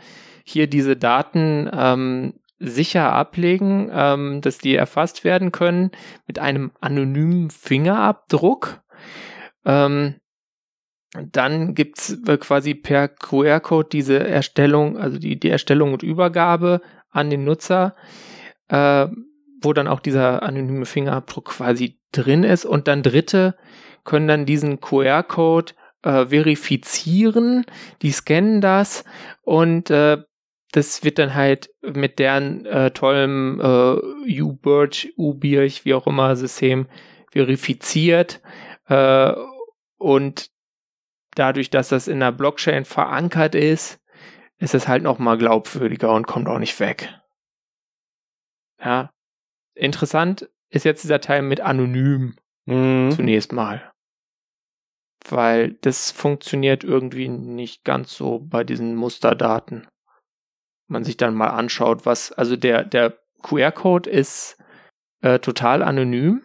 hier diese Daten ähm, sicher ablegen, ähm, dass die erfasst werden können mit einem anonymen Fingerabdruck. Ähm, dann gibt's äh, quasi per QR-Code diese Erstellung, also die, die Erstellung und Übergabe an den Nutzer, äh, wo dann auch dieser anonyme Fingerabdruck quasi drin ist. Und dann Dritte können dann diesen QR-Code äh, verifizieren, die scannen das und äh, das wird dann halt mit deren äh, tollem äh, U-Birch, U-Birch, wie auch immer System verifiziert äh, und dadurch, dass das in der Blockchain verankert ist, ist es halt noch mal glaubwürdiger und kommt auch nicht weg. Ja. Interessant ist jetzt dieser Teil mit anonym. Mhm. Zunächst mal. Weil das funktioniert irgendwie nicht ganz so bei diesen Musterdaten. Man sich dann mal anschaut, was, also der, der QR-Code ist äh, total anonym,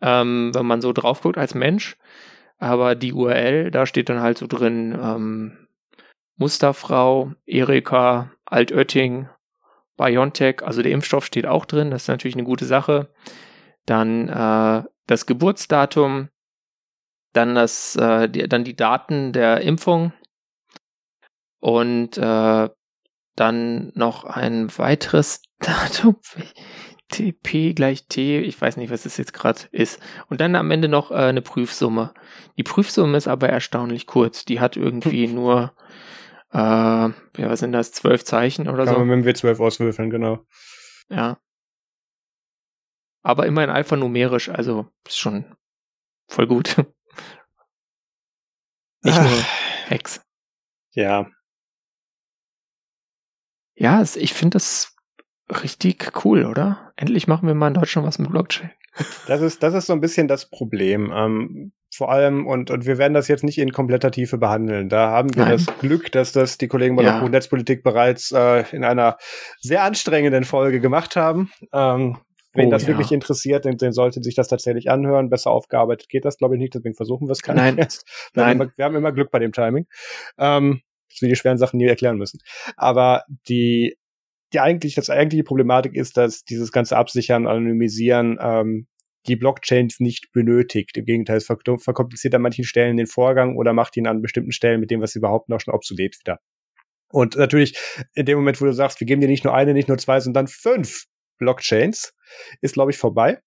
ähm, wenn man so drauf guckt als Mensch. Aber die URL, da steht dann halt so drin, ähm, Musterfrau, Erika, Altötting, BioNTech, also der Impfstoff steht auch drin, das ist natürlich eine gute Sache. Dann äh, das Geburtsdatum, dann das, äh, die, dann die Daten der Impfung und äh, dann noch ein weiteres Datum. TP gleich T, ich weiß nicht, was das jetzt gerade ist. Und dann am Ende noch äh, eine Prüfsumme. Die Prüfsumme ist aber erstaunlich kurz. Die hat irgendwie nur, äh, ja, was sind das, zwölf Zeichen oder Kann so. mit wir zwölf auswürfeln, genau. Ja. Aber immerhin alphanumerisch, also ist schon voll gut. Nicht nur Hex. Ja. Ja, ich finde das richtig cool, oder? Endlich machen wir mal in Deutschland was mit Blockchain. Das ist, das ist so ein bisschen das Problem. Ähm, vor allem, und, und wir werden das jetzt nicht in kompletter Tiefe behandeln. Da haben wir Nein. das Glück, dass das die Kollegen bei ja. der Netzpolitik bereits äh, in einer sehr anstrengenden Folge gemacht haben. Ähm, Wen oh, das ja. wirklich interessiert, den, den sollte sich das tatsächlich anhören. Besser aufgearbeitet geht das, glaube ich, nicht. Deswegen versuchen wir es gar nicht Nein. Haben immer, wir haben immer Glück bei dem Timing. Ähm, dass wir die schweren Sachen nie erklären müssen. Aber die, die eigentlich, das eigentliche Problematik ist, dass dieses ganze Absichern, Anonymisieren, ähm, die Blockchains nicht benötigt. Im Gegenteil, es verkompliziert an manchen Stellen den Vorgang oder macht ihn an bestimmten Stellen mit dem, was sie behaupten, auch schon obsolet wieder. Und natürlich, in dem Moment, wo du sagst, wir geben dir nicht nur eine, nicht nur zwei, sondern fünf Blockchains, ist, glaube ich, vorbei.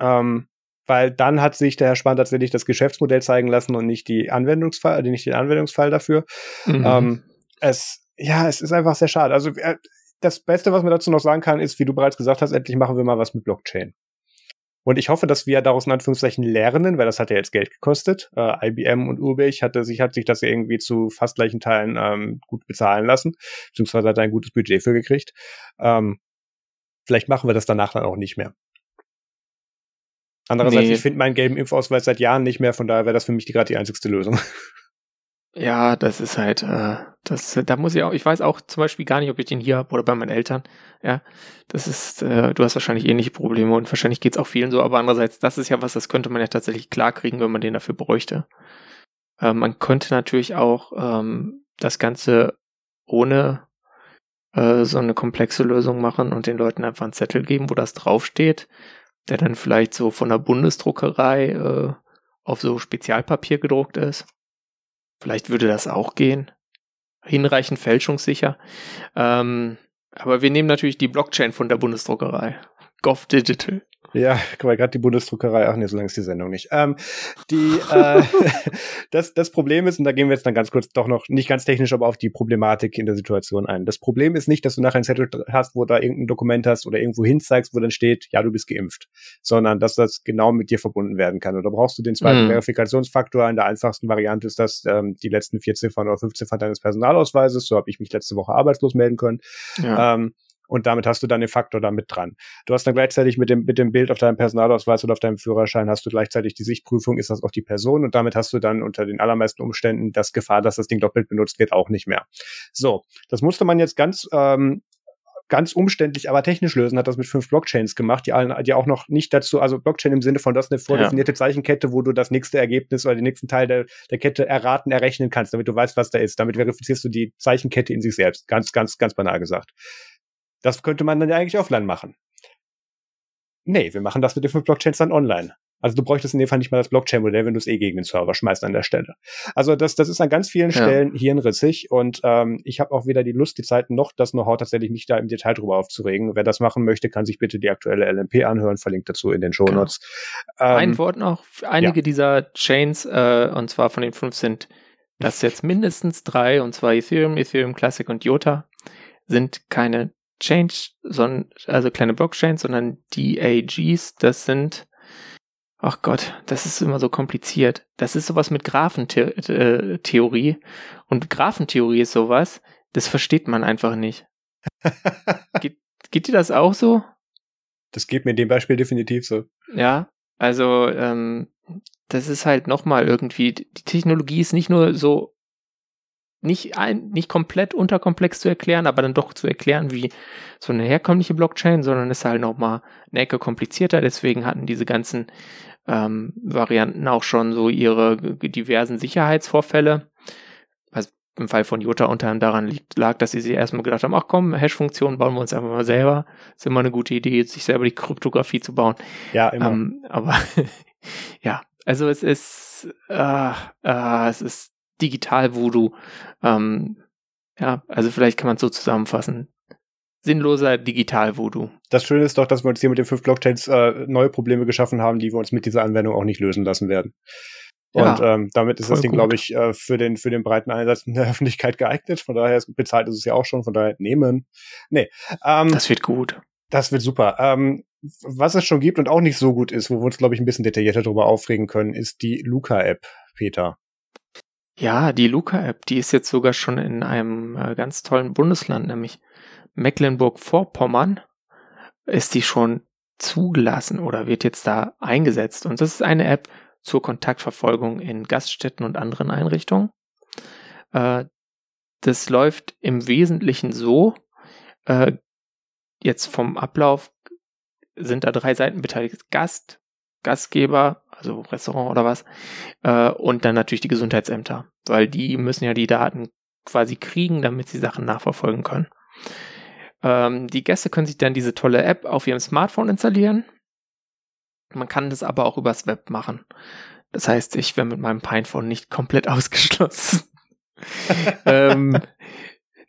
Ähm, weil dann hat sich der Herr Spahn tatsächlich das Geschäftsmodell zeigen lassen und nicht die Anwendungsfall, äh, nicht den Anwendungsfall dafür. Mhm. Ähm, es, ja, es ist einfach sehr schade. Also äh, das Beste, was man dazu noch sagen kann, ist, wie du bereits gesagt hast, endlich machen wir mal was mit Blockchain. Und ich hoffe, dass wir daraus in Anführungszeichen lernen, weil das hat ja jetzt Geld gekostet. Äh, IBM und Urbich hatte sich, hat sich das irgendwie zu fast gleichen Teilen ähm, gut bezahlen lassen, beziehungsweise hat ein gutes Budget für gekriegt. Ähm, vielleicht machen wir das danach dann auch nicht mehr. Andererseits, nee. ich finde meinen gelben Impfausweis seit Jahren nicht mehr, von daher wäre das für mich die, gerade die einzigste Lösung. Ja, das ist halt, äh, das, da muss ich auch, ich weiß auch zum Beispiel gar nicht, ob ich den hier habe oder bei meinen Eltern. Ja, das ist, äh, du hast wahrscheinlich ähnliche Probleme und wahrscheinlich geht's auch vielen so, aber andererseits, das ist ja was, das könnte man ja tatsächlich klar kriegen, wenn man den dafür bräuchte. Äh, man könnte natürlich auch ähm, das Ganze ohne äh, so eine komplexe Lösung machen und den Leuten einfach einen Zettel geben, wo das draufsteht, der dann vielleicht so von der Bundesdruckerei äh, auf so Spezialpapier gedruckt ist Vielleicht würde das auch gehen. Hinreichend fälschungssicher. Ähm, aber wir nehmen natürlich die Blockchain von der Bundesdruckerei. Gov Digital. Ja, guck mal, gerade die Bundesdruckerei, ach nee, so lange ist die Sendung nicht. Ähm, die, äh, das, das Problem ist, und da gehen wir jetzt dann ganz kurz doch noch, nicht ganz technisch, aber auf die Problematik in der Situation ein. Das Problem ist nicht, dass du nachher einen Zettel hast, wo da irgendein Dokument hast oder irgendwo hinzeigst, wo dann steht, ja, du bist geimpft, sondern dass das genau mit dir verbunden werden kann. Und da brauchst du den zweiten mhm. Verifikationsfaktor. In der einfachsten Variante ist das ähm, die letzten vier Ziffern oder fünf Ziffern deines Personalausweises. So habe ich mich letzte Woche arbeitslos melden können. Ja. Ähm, und damit hast du dann den Faktor da mit dran. Du hast dann gleichzeitig mit dem, mit dem Bild auf deinem Personalausweis oder auf deinem Führerschein hast du gleichzeitig die Sichtprüfung, ist das auch die Person und damit hast du dann unter den allermeisten Umständen das Gefahr, dass das Ding doppelt benutzt wird, auch nicht mehr. So, das musste man jetzt ganz ähm, ganz umständlich, aber technisch lösen, hat das mit fünf Blockchains gemacht, die allen, die auch noch nicht dazu, also Blockchain im Sinne von, das eine vordefinierte ja. Zeichenkette, wo du das nächste Ergebnis oder den nächsten Teil der, der Kette erraten, errechnen kannst, damit du weißt, was da ist. Damit verifizierst du die Zeichenkette in sich selbst. Ganz, ganz, ganz banal gesagt. Das könnte man dann ja eigentlich offline machen. Nee, wir machen das mit den fünf Blockchains dann online. Also du bräuchtest in dem Fall nicht mal das Blockchain-Modell, wenn du es eh gegen den Server schmeißt an der Stelle. Also das, das ist an ganz vielen ja. Stellen hirnrissig und ähm, ich habe auch weder die Lust, die Zeit noch das Know-how tatsächlich mich da im Detail drüber aufzuregen. Wer das machen möchte, kann sich bitte die aktuelle LMP anhören, verlinkt dazu in den Show. Notes. Genau. Ähm, Ein Wort noch, einige ja. dieser Chains, äh, und zwar von den fünf sind das jetzt mindestens drei, und zwar Ethereum, Ethereum Classic und Jota, sind keine Change, sondern, also kleine Blockchains, sondern DAGs, das sind, ach Gott, das ist immer so kompliziert. Das ist sowas mit Graphentheorie. Und Graphentheorie ist sowas, das versteht man einfach nicht. geht, geht dir das auch so? Das geht mir in dem Beispiel definitiv so. Ja, also ähm, das ist halt nochmal irgendwie, die Technologie ist nicht nur so nicht, ein, nicht komplett unterkomplex zu erklären, aber dann doch zu erklären wie so eine herkömmliche Blockchain, sondern ist halt nochmal eine Ecke komplizierter. Deswegen hatten diese ganzen ähm, Varianten auch schon so ihre diversen Sicherheitsvorfälle. Was im Fall von Jota unter anderem daran liegt, lag, dass sie sich erstmal gedacht haben, ach komm, Hash-Funktionen bauen wir uns einfach mal selber. Ist immer eine gute Idee, sich selber die Kryptographie zu bauen. Ja, immer. Ähm, aber ja, also es ist, äh, äh, es ist digital Voodoo. Ähm, ja, also vielleicht kann man es so zusammenfassen. Sinnloser digital Voodoo. Das Schöne ist doch, dass wir uns hier mit den fünf Blockchains äh, neue Probleme geschaffen haben, die wir uns mit dieser Anwendung auch nicht lösen lassen werden. Und ja, ähm, damit ist das Ding, glaube ich, äh, für den für den breiten Einsatz in der Öffentlichkeit geeignet. Von daher bezahlt ist es ja auch schon. Von daher nehmen. Nee. Ähm, das wird gut. Das wird super. Ähm, was es schon gibt und auch nicht so gut ist, wo wir uns, glaube ich, ein bisschen detaillierter darüber aufregen können, ist die Luca-App, Peter. Ja, die Luca-App, die ist jetzt sogar schon in einem äh, ganz tollen Bundesland, nämlich Mecklenburg-Vorpommern, ist die schon zugelassen oder wird jetzt da eingesetzt. Und das ist eine App zur Kontaktverfolgung in Gaststätten und anderen Einrichtungen. Äh, das läuft im Wesentlichen so, äh, jetzt vom Ablauf sind da drei Seiten beteiligt. Gast, Gastgeber, also Restaurant oder was, äh, und dann natürlich die Gesundheitsämter, weil die müssen ja die Daten quasi kriegen, damit sie Sachen nachverfolgen können. Ähm, die Gäste können sich dann diese tolle App auf ihrem Smartphone installieren. Man kann das aber auch übers Web machen. Das heißt, ich wäre mit meinem Pinephone nicht komplett ausgeschlossen. ähm,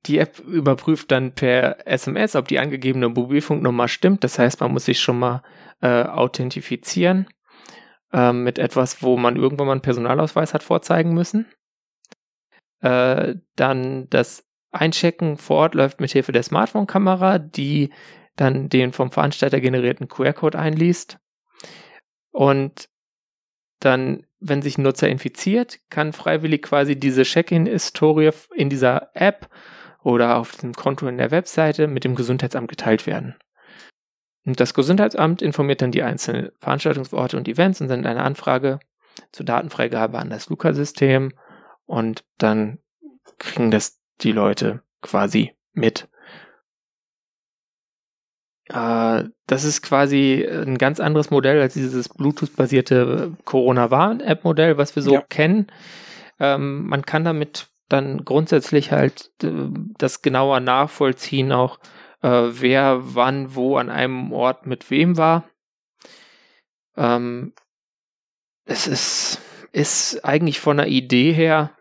die App überprüft dann per SMS, ob die angegebene Mobilfunknummer stimmt. Das heißt, man muss sich schon mal äh, authentifizieren äh, mit etwas, wo man irgendwann mal einen Personalausweis hat vorzeigen müssen. Äh, dann das Einchecken vor Ort läuft mit Hilfe der Smartphone-Kamera, die dann den vom Veranstalter generierten QR-Code einliest. Und dann, wenn sich ein Nutzer infiziert, kann freiwillig quasi diese Check-in-Historie in dieser App oder auf dem Konto in der Webseite mit dem Gesundheitsamt geteilt werden. Und das Gesundheitsamt informiert dann die einzelnen Veranstaltungsorte und Events und sendet eine Anfrage zur Datenfreigabe an das Luca-System und dann kriegen das die Leute quasi mit. Äh, das ist quasi ein ganz anderes Modell als dieses Bluetooth-basierte Corona-Warn-App-Modell, was wir so ja. kennen. Ähm, man kann damit dann grundsätzlich halt äh, das genauer nachvollziehen, auch äh, wer wann wo an einem Ort mit wem war. Ähm, es ist, ist eigentlich von der Idee her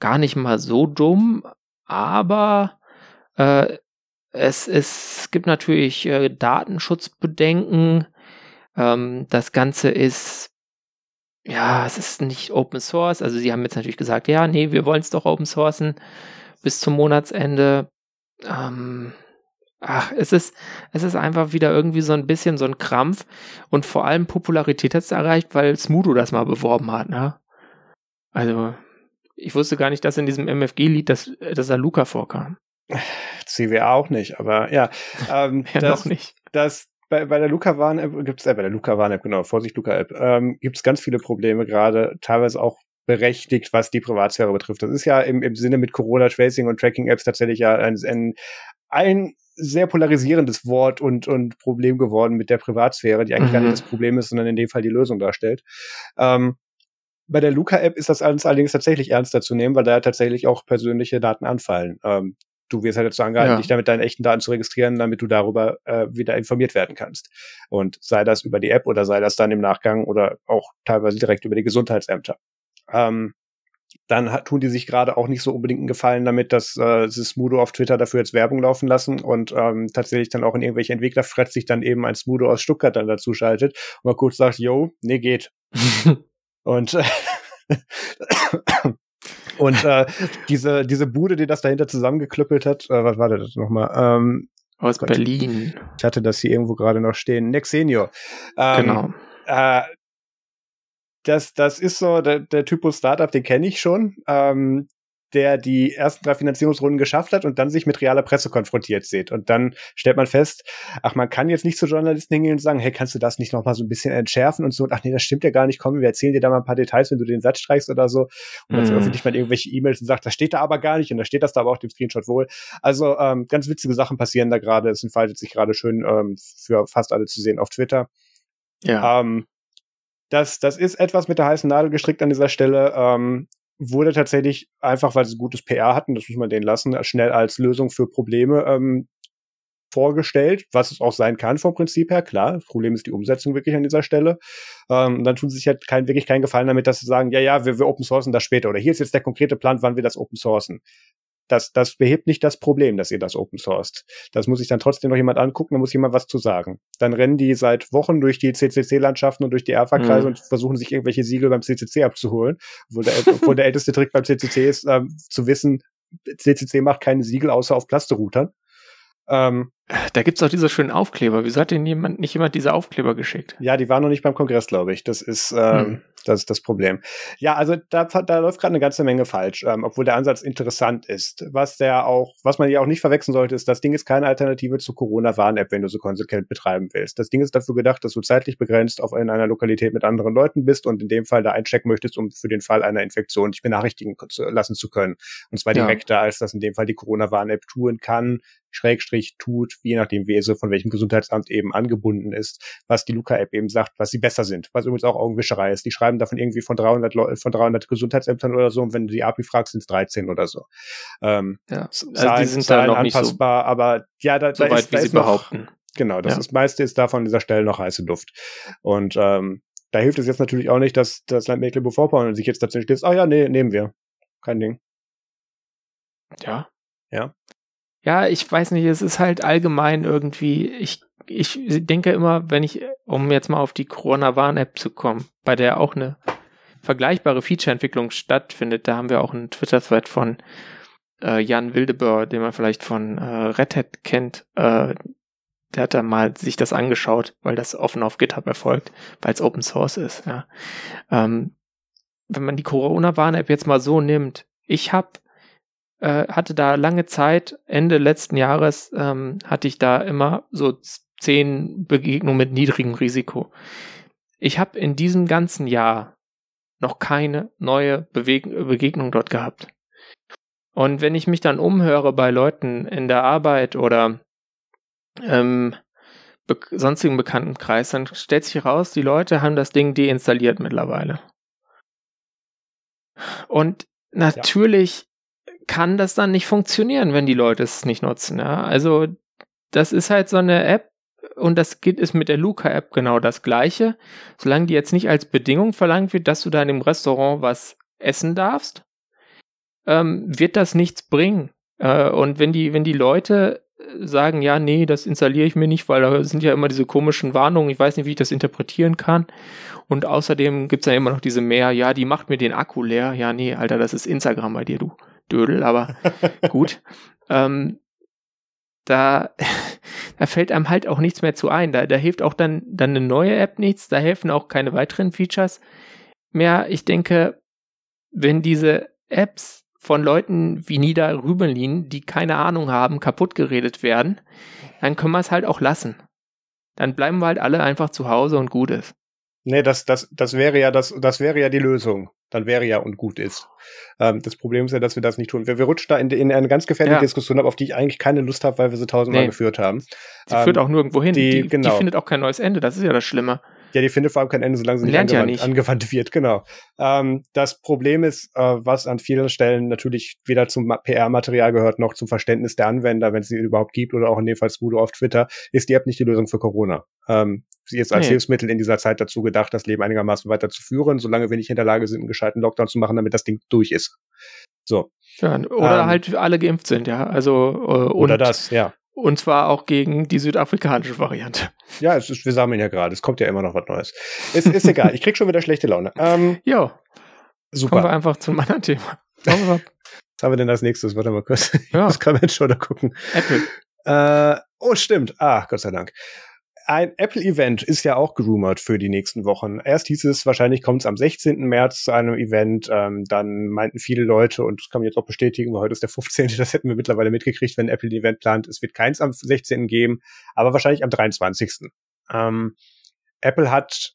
gar nicht mal so dumm, aber äh, es, es gibt natürlich äh, Datenschutzbedenken. Ähm, das Ganze ist ja, es ist nicht Open Source. Also sie haben jetzt natürlich gesagt, ja, nee, wir wollen es doch Open Sourcen bis zum Monatsende. Ähm, ach, es ist, es ist einfach wieder irgendwie so ein bisschen so ein Krampf und vor allem Popularität hat es erreicht, weil Smudo das mal beworben hat, ne? Also, ich wusste gar nicht, dass in diesem MFG-Lied, dass, dass da Luca vorkam. CWA auch nicht, aber ja. Ähm, ja, das, nicht. Das, bei, bei der Luca Warn App gibt's äh, bei der Luca Warn App genau Vorsicht Luca App ähm, gibt's ganz viele Probleme gerade teilweise auch berechtigt, was die Privatsphäre betrifft. Das ist ja im, im Sinne mit Corona Tracing und Tracking Apps tatsächlich ja ein, ein, ein sehr polarisierendes Wort und, und Problem geworden mit der Privatsphäre, die eigentlich mhm. gar nicht mhm. das Problem ist, sondern in dem Fall die Lösung darstellt. Ähm, bei der Luca-App ist das allerdings tatsächlich ernster zu nehmen, weil da tatsächlich auch persönliche Daten anfallen. Ähm, du wirst halt dazu angehalten, ja. dich damit deine echten Daten zu registrieren, damit du darüber äh, wieder informiert werden kannst. Und sei das über die App oder sei das dann im Nachgang oder auch teilweise direkt über die Gesundheitsämter. Ähm, dann hat, tun die sich gerade auch nicht so unbedingt einen Gefallen damit, dass äh, Smudo auf Twitter dafür jetzt Werbung laufen lassen und ähm, tatsächlich dann auch in irgendwelche Entwicklerfrets sich dann eben ein Smudo aus Stuttgart dann dazu schaltet und mal kurz sagt, yo, nee, geht. und äh, und äh, diese, diese Bude, die das dahinter zusammengeklüppelt hat, äh, was war das nochmal? Ähm, Aus Gott, Berlin. Ich hatte das hier irgendwo gerade noch stehen. Nexenio. Ähm, genau. Äh, das, das ist so der, der Typus Startup, den kenne ich schon. Ähm, der die ersten drei Finanzierungsrunden geschafft hat und dann sich mit realer Presse konfrontiert sieht. Und dann stellt man fest, ach, man kann jetzt nicht zu Journalisten hingehen und sagen, hey, kannst du das nicht noch mal so ein bisschen entschärfen und so, ach nee, das stimmt ja gar nicht, komm, wir erzählen dir da mal ein paar Details, wenn du den Satz streichst oder so. Und dann mhm. veröffentlicht man irgendwelche E-Mails und sagt, das steht da aber gar nicht und da steht das da aber auch dem Screenshot wohl. Also ähm, ganz witzige Sachen passieren da gerade. Es entfaltet sich gerade schön ähm, für fast alle zu sehen auf Twitter. Ja. Ähm, das, das ist etwas mit der heißen Nadel gestrickt an dieser Stelle. Ähm, wurde tatsächlich einfach, weil sie gutes PR hatten, das muss man denen lassen, schnell als Lösung für Probleme ähm, vorgestellt, was es auch sein kann vom Prinzip her. Klar, das Problem ist die Umsetzung wirklich an dieser Stelle. Ähm, dann tun sie sich halt kein, wirklich keinen Gefallen damit, dass sie sagen, ja, ja, wir, wir open sourcen das später oder hier ist jetzt der konkrete Plan, wann wir das open sourcen das, das behebt nicht das Problem, dass ihr das open sourced. Das muss sich dann trotzdem noch jemand angucken, da muss jemand was zu sagen. Dann rennen die seit Wochen durch die CCC-Landschaften und durch die Erfa-Kreise mhm. und versuchen sich irgendwelche Siegel beim CCC abzuholen. Obwohl der, obwohl der älteste Trick beim CCC ist, ähm, zu wissen, CCC macht keine Siegel außer auf Cluster-Routern. Ähm, Da gibt's auch diese schönen Aufkleber. Wieso hat denn jemand, nicht jemand diese Aufkleber geschickt? Ja, die waren noch nicht beim Kongress, glaube ich. Das ist, ähm, hm. das ist das Problem. Ja, also da, da läuft gerade eine ganze Menge falsch, ähm, obwohl der Ansatz interessant ist. Was der auch, was man ja auch nicht verwechseln sollte, ist, das Ding ist keine Alternative zur Corona-Warn-App, wenn du so konsequent betreiben willst. Das Ding ist dafür gedacht, dass du zeitlich begrenzt auf in einer Lokalität mit anderen Leuten bist und in dem Fall da einchecken möchtest, um für den Fall einer Infektion dich benachrichtigen lassen zu können. Und zwar ja. direkter, als das in dem Fall die Corona-Warn-App tun kann, Schrägstrich tut, je nachdem, wie sie von welchem Gesundheitsamt eben angebunden ist, was die Luca-App eben sagt, was sie besser sind, was übrigens auch Augenwischerei ist. Die schreiben davon irgendwie von 300, Leu von 300 Gesundheitsämtern oder so und wenn du die API fragst, sind es 13 oder so. Ähm, ja, also Zahlen, die sind Zahlen da noch anpassbar, nicht so, aber ja, da, so da weit, ist, da wie ist sie noch, behaupten. Genau, das ja. ist meiste ist davon an dieser Stelle noch heiße Luft. Und ähm, da hilft es jetzt natürlich auch nicht, dass das Land Mecklenburg-Vorpommern sich jetzt dazu steht, ah ja, nee, nehmen wir. Kein Ding. Ja. Ja. Ja, ich weiß nicht, es ist halt allgemein irgendwie, ich, ich denke immer, wenn ich, um jetzt mal auf die Corona-Warn-App zu kommen, bei der auch eine vergleichbare Feature-Entwicklung stattfindet, da haben wir auch einen Twitter-Thread von äh, Jan Wildeböhr, den man vielleicht von äh, Red Hat kennt, äh, der hat da mal sich das angeschaut, weil das offen auf GitHub erfolgt, weil es Open Source ist. Ja. Ähm, wenn man die Corona-Warn-App jetzt mal so nimmt, ich habe äh, hatte da lange Zeit, Ende letzten Jahres, ähm, hatte ich da immer so zehn Begegnungen mit niedrigem Risiko. Ich habe in diesem ganzen Jahr noch keine neue Beweg Begegnung dort gehabt. Und wenn ich mich dann umhöre bei Leuten in der Arbeit oder ähm, be sonstigen Bekanntenkreis, dann stellt sich heraus, die Leute haben das Ding deinstalliert mittlerweile. Und natürlich kann das dann nicht funktionieren, wenn die Leute es nicht nutzen. Ja? Also das ist halt so eine App und das geht ist mit der Luca-App genau das gleiche. Solange die jetzt nicht als Bedingung verlangt wird, dass du da in dem Restaurant was essen darfst, ähm, wird das nichts bringen. Äh, und wenn die, wenn die Leute sagen, ja, nee, das installiere ich mir nicht, weil da sind ja immer diese komischen Warnungen, ich weiß nicht, wie ich das interpretieren kann. Und außerdem gibt's ja immer noch diese mehr, ja, die macht mir den Akku leer. Ja, nee, Alter, das ist Instagram bei dir, du. Dödel, aber gut. Ähm, da, da fällt einem halt auch nichts mehr zu ein. Da, da hilft auch dann, dann eine neue App nichts, da helfen auch keine weiteren Features mehr. Ich denke, wenn diese Apps von Leuten wie Nida Rübelin, die keine Ahnung haben, kaputt geredet werden, dann können wir es halt auch lassen. Dann bleiben wir halt alle einfach zu Hause und gut ist. Nee, das, das, das wäre ja das, das wäre ja die Lösung. Dann wäre ja und gut ist. Ähm, das Problem ist ja, dass wir das nicht tun. Wir, wir rutschen da in, in eine ganz gefährliche ja. Diskussion ab, auf die ich eigentlich keine Lust habe, weil wir sie tausendmal nee. geführt haben. Sie ähm, führt auch nirgendwo hin. Die, die, genau. die findet auch kein neues Ende. Das ist ja das Schlimme. Ja, die findet vor allem kein Ende, solange sie nicht angewandt, ja nicht. angewandt, wird, genau. Ähm, das Problem ist, äh, was an vielen Stellen natürlich weder zum PR-Material gehört, noch zum Verständnis der Anwender, wenn es sie überhaupt gibt, oder auch in dem Fall Smudo auf Twitter, ist die App nicht die Lösung für Corona. Ähm, sie ist als nee. Hilfsmittel in dieser Zeit dazu gedacht, das Leben einigermaßen weiterzuführen, solange wir nicht in der Lage sind, einen gescheiten Lockdown zu machen, damit das Ding durch ist. So. Ja, oder ähm, halt alle geimpft sind, ja. Also äh, oder das, ja. Und zwar auch gegen die südafrikanische Variante. Ja, es ist, wir sammeln ja gerade. Es kommt ja immer noch was Neues. Ist, ist egal. Ich krieg schon wieder schlechte Laune. Ähm, ja. Super. Kommen wir einfach zu meinem Thema. Was haben wir denn als nächstes? Warte mal kurz. Ich ja. muss gerade mal schon da gucken. Apple. Äh, oh, stimmt. Ah, Gott sei Dank ein Apple-Event ist ja auch gerumort für die nächsten Wochen. Erst hieß es, wahrscheinlich kommt es am 16. März zu einem Event. Ähm, dann meinten viele Leute, und das kann man jetzt auch bestätigen, weil heute ist der 15., das hätten wir mittlerweile mitgekriegt, wenn Apple ein Event plant. Es wird keins am 16. geben, aber wahrscheinlich am 23. Ähm, Apple hat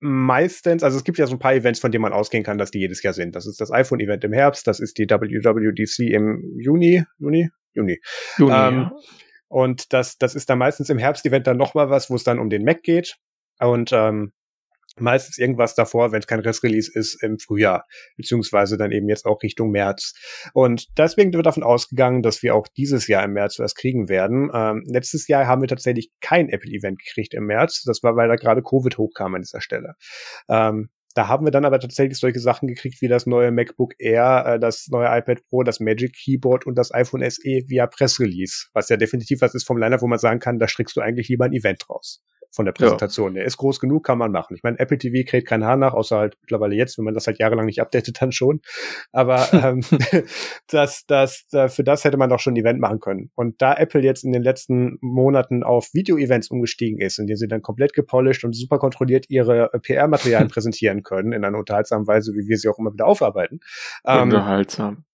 meistens, also es gibt ja so ein paar Events, von denen man ausgehen kann, dass die jedes Jahr sind. Das ist das iPhone-Event im Herbst, das ist die WWDC im Juni, Juni, Juni. Juni ähm, ja. Und das, das ist dann meistens im Herbst-Event dann nochmal was, wo es dann um den Mac geht. Und ähm, meistens irgendwas davor, wenn es kein Rest-Release ist, im Frühjahr, beziehungsweise dann eben jetzt auch Richtung März. Und deswegen wird davon ausgegangen, dass wir auch dieses Jahr im März was kriegen werden. Ähm, letztes Jahr haben wir tatsächlich kein Apple-Event gekriegt im März. Das war, weil da gerade Covid hochkam an dieser Stelle. Ähm, da haben wir dann aber tatsächlich solche Sachen gekriegt wie das neue MacBook Air, äh, das neue iPad Pro, das Magic Keyboard und das iPhone SE via Pressrelease, was ja definitiv was ist vom Liner, wo man sagen kann, da strickst du eigentlich lieber ein Event raus. Von der Präsentation. Ja. Der ist groß genug, kann man machen. Ich meine, Apple TV kriegt kein Haar nach, außer halt mittlerweile jetzt, wenn man das halt jahrelang nicht updatet, dann schon. Aber ähm, das, das, für das hätte man doch schon ein Event machen können. Und da Apple jetzt in den letzten Monaten auf Video-Events umgestiegen ist, in denen sie dann komplett gepolished und super kontrolliert ihre äh, PR-Materialien präsentieren können, in einer unterhaltsamen Weise, wie wir sie auch immer wieder aufarbeiten. Ähm, Unterhaltsam.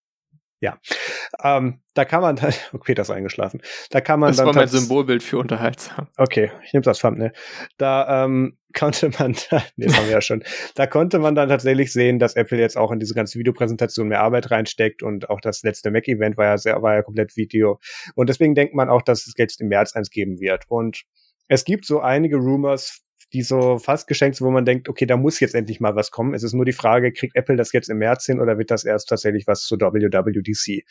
Ja, ähm, da kann man dann, okay, Peter ist eingeschlafen, da kann man das dann... Das war mein Symbolbild für unterhaltsam. Okay, ich nehme das Thumbnail. Da ähm, konnte man, nee, das haben wir ja schon, da konnte man dann tatsächlich sehen, dass Apple jetzt auch in diese ganze Videopräsentation mehr Arbeit reinsteckt und auch das letzte Mac-Event war ja sehr, war ja komplett Video. Und deswegen denkt man auch, dass es jetzt im März eins geben wird. Und es gibt so einige Rumors, die so fast geschenkt sind, wo man denkt, okay, da muss jetzt endlich mal was kommen. Es ist nur die Frage, kriegt Apple das jetzt im März hin oder wird das erst tatsächlich was zu WWDC?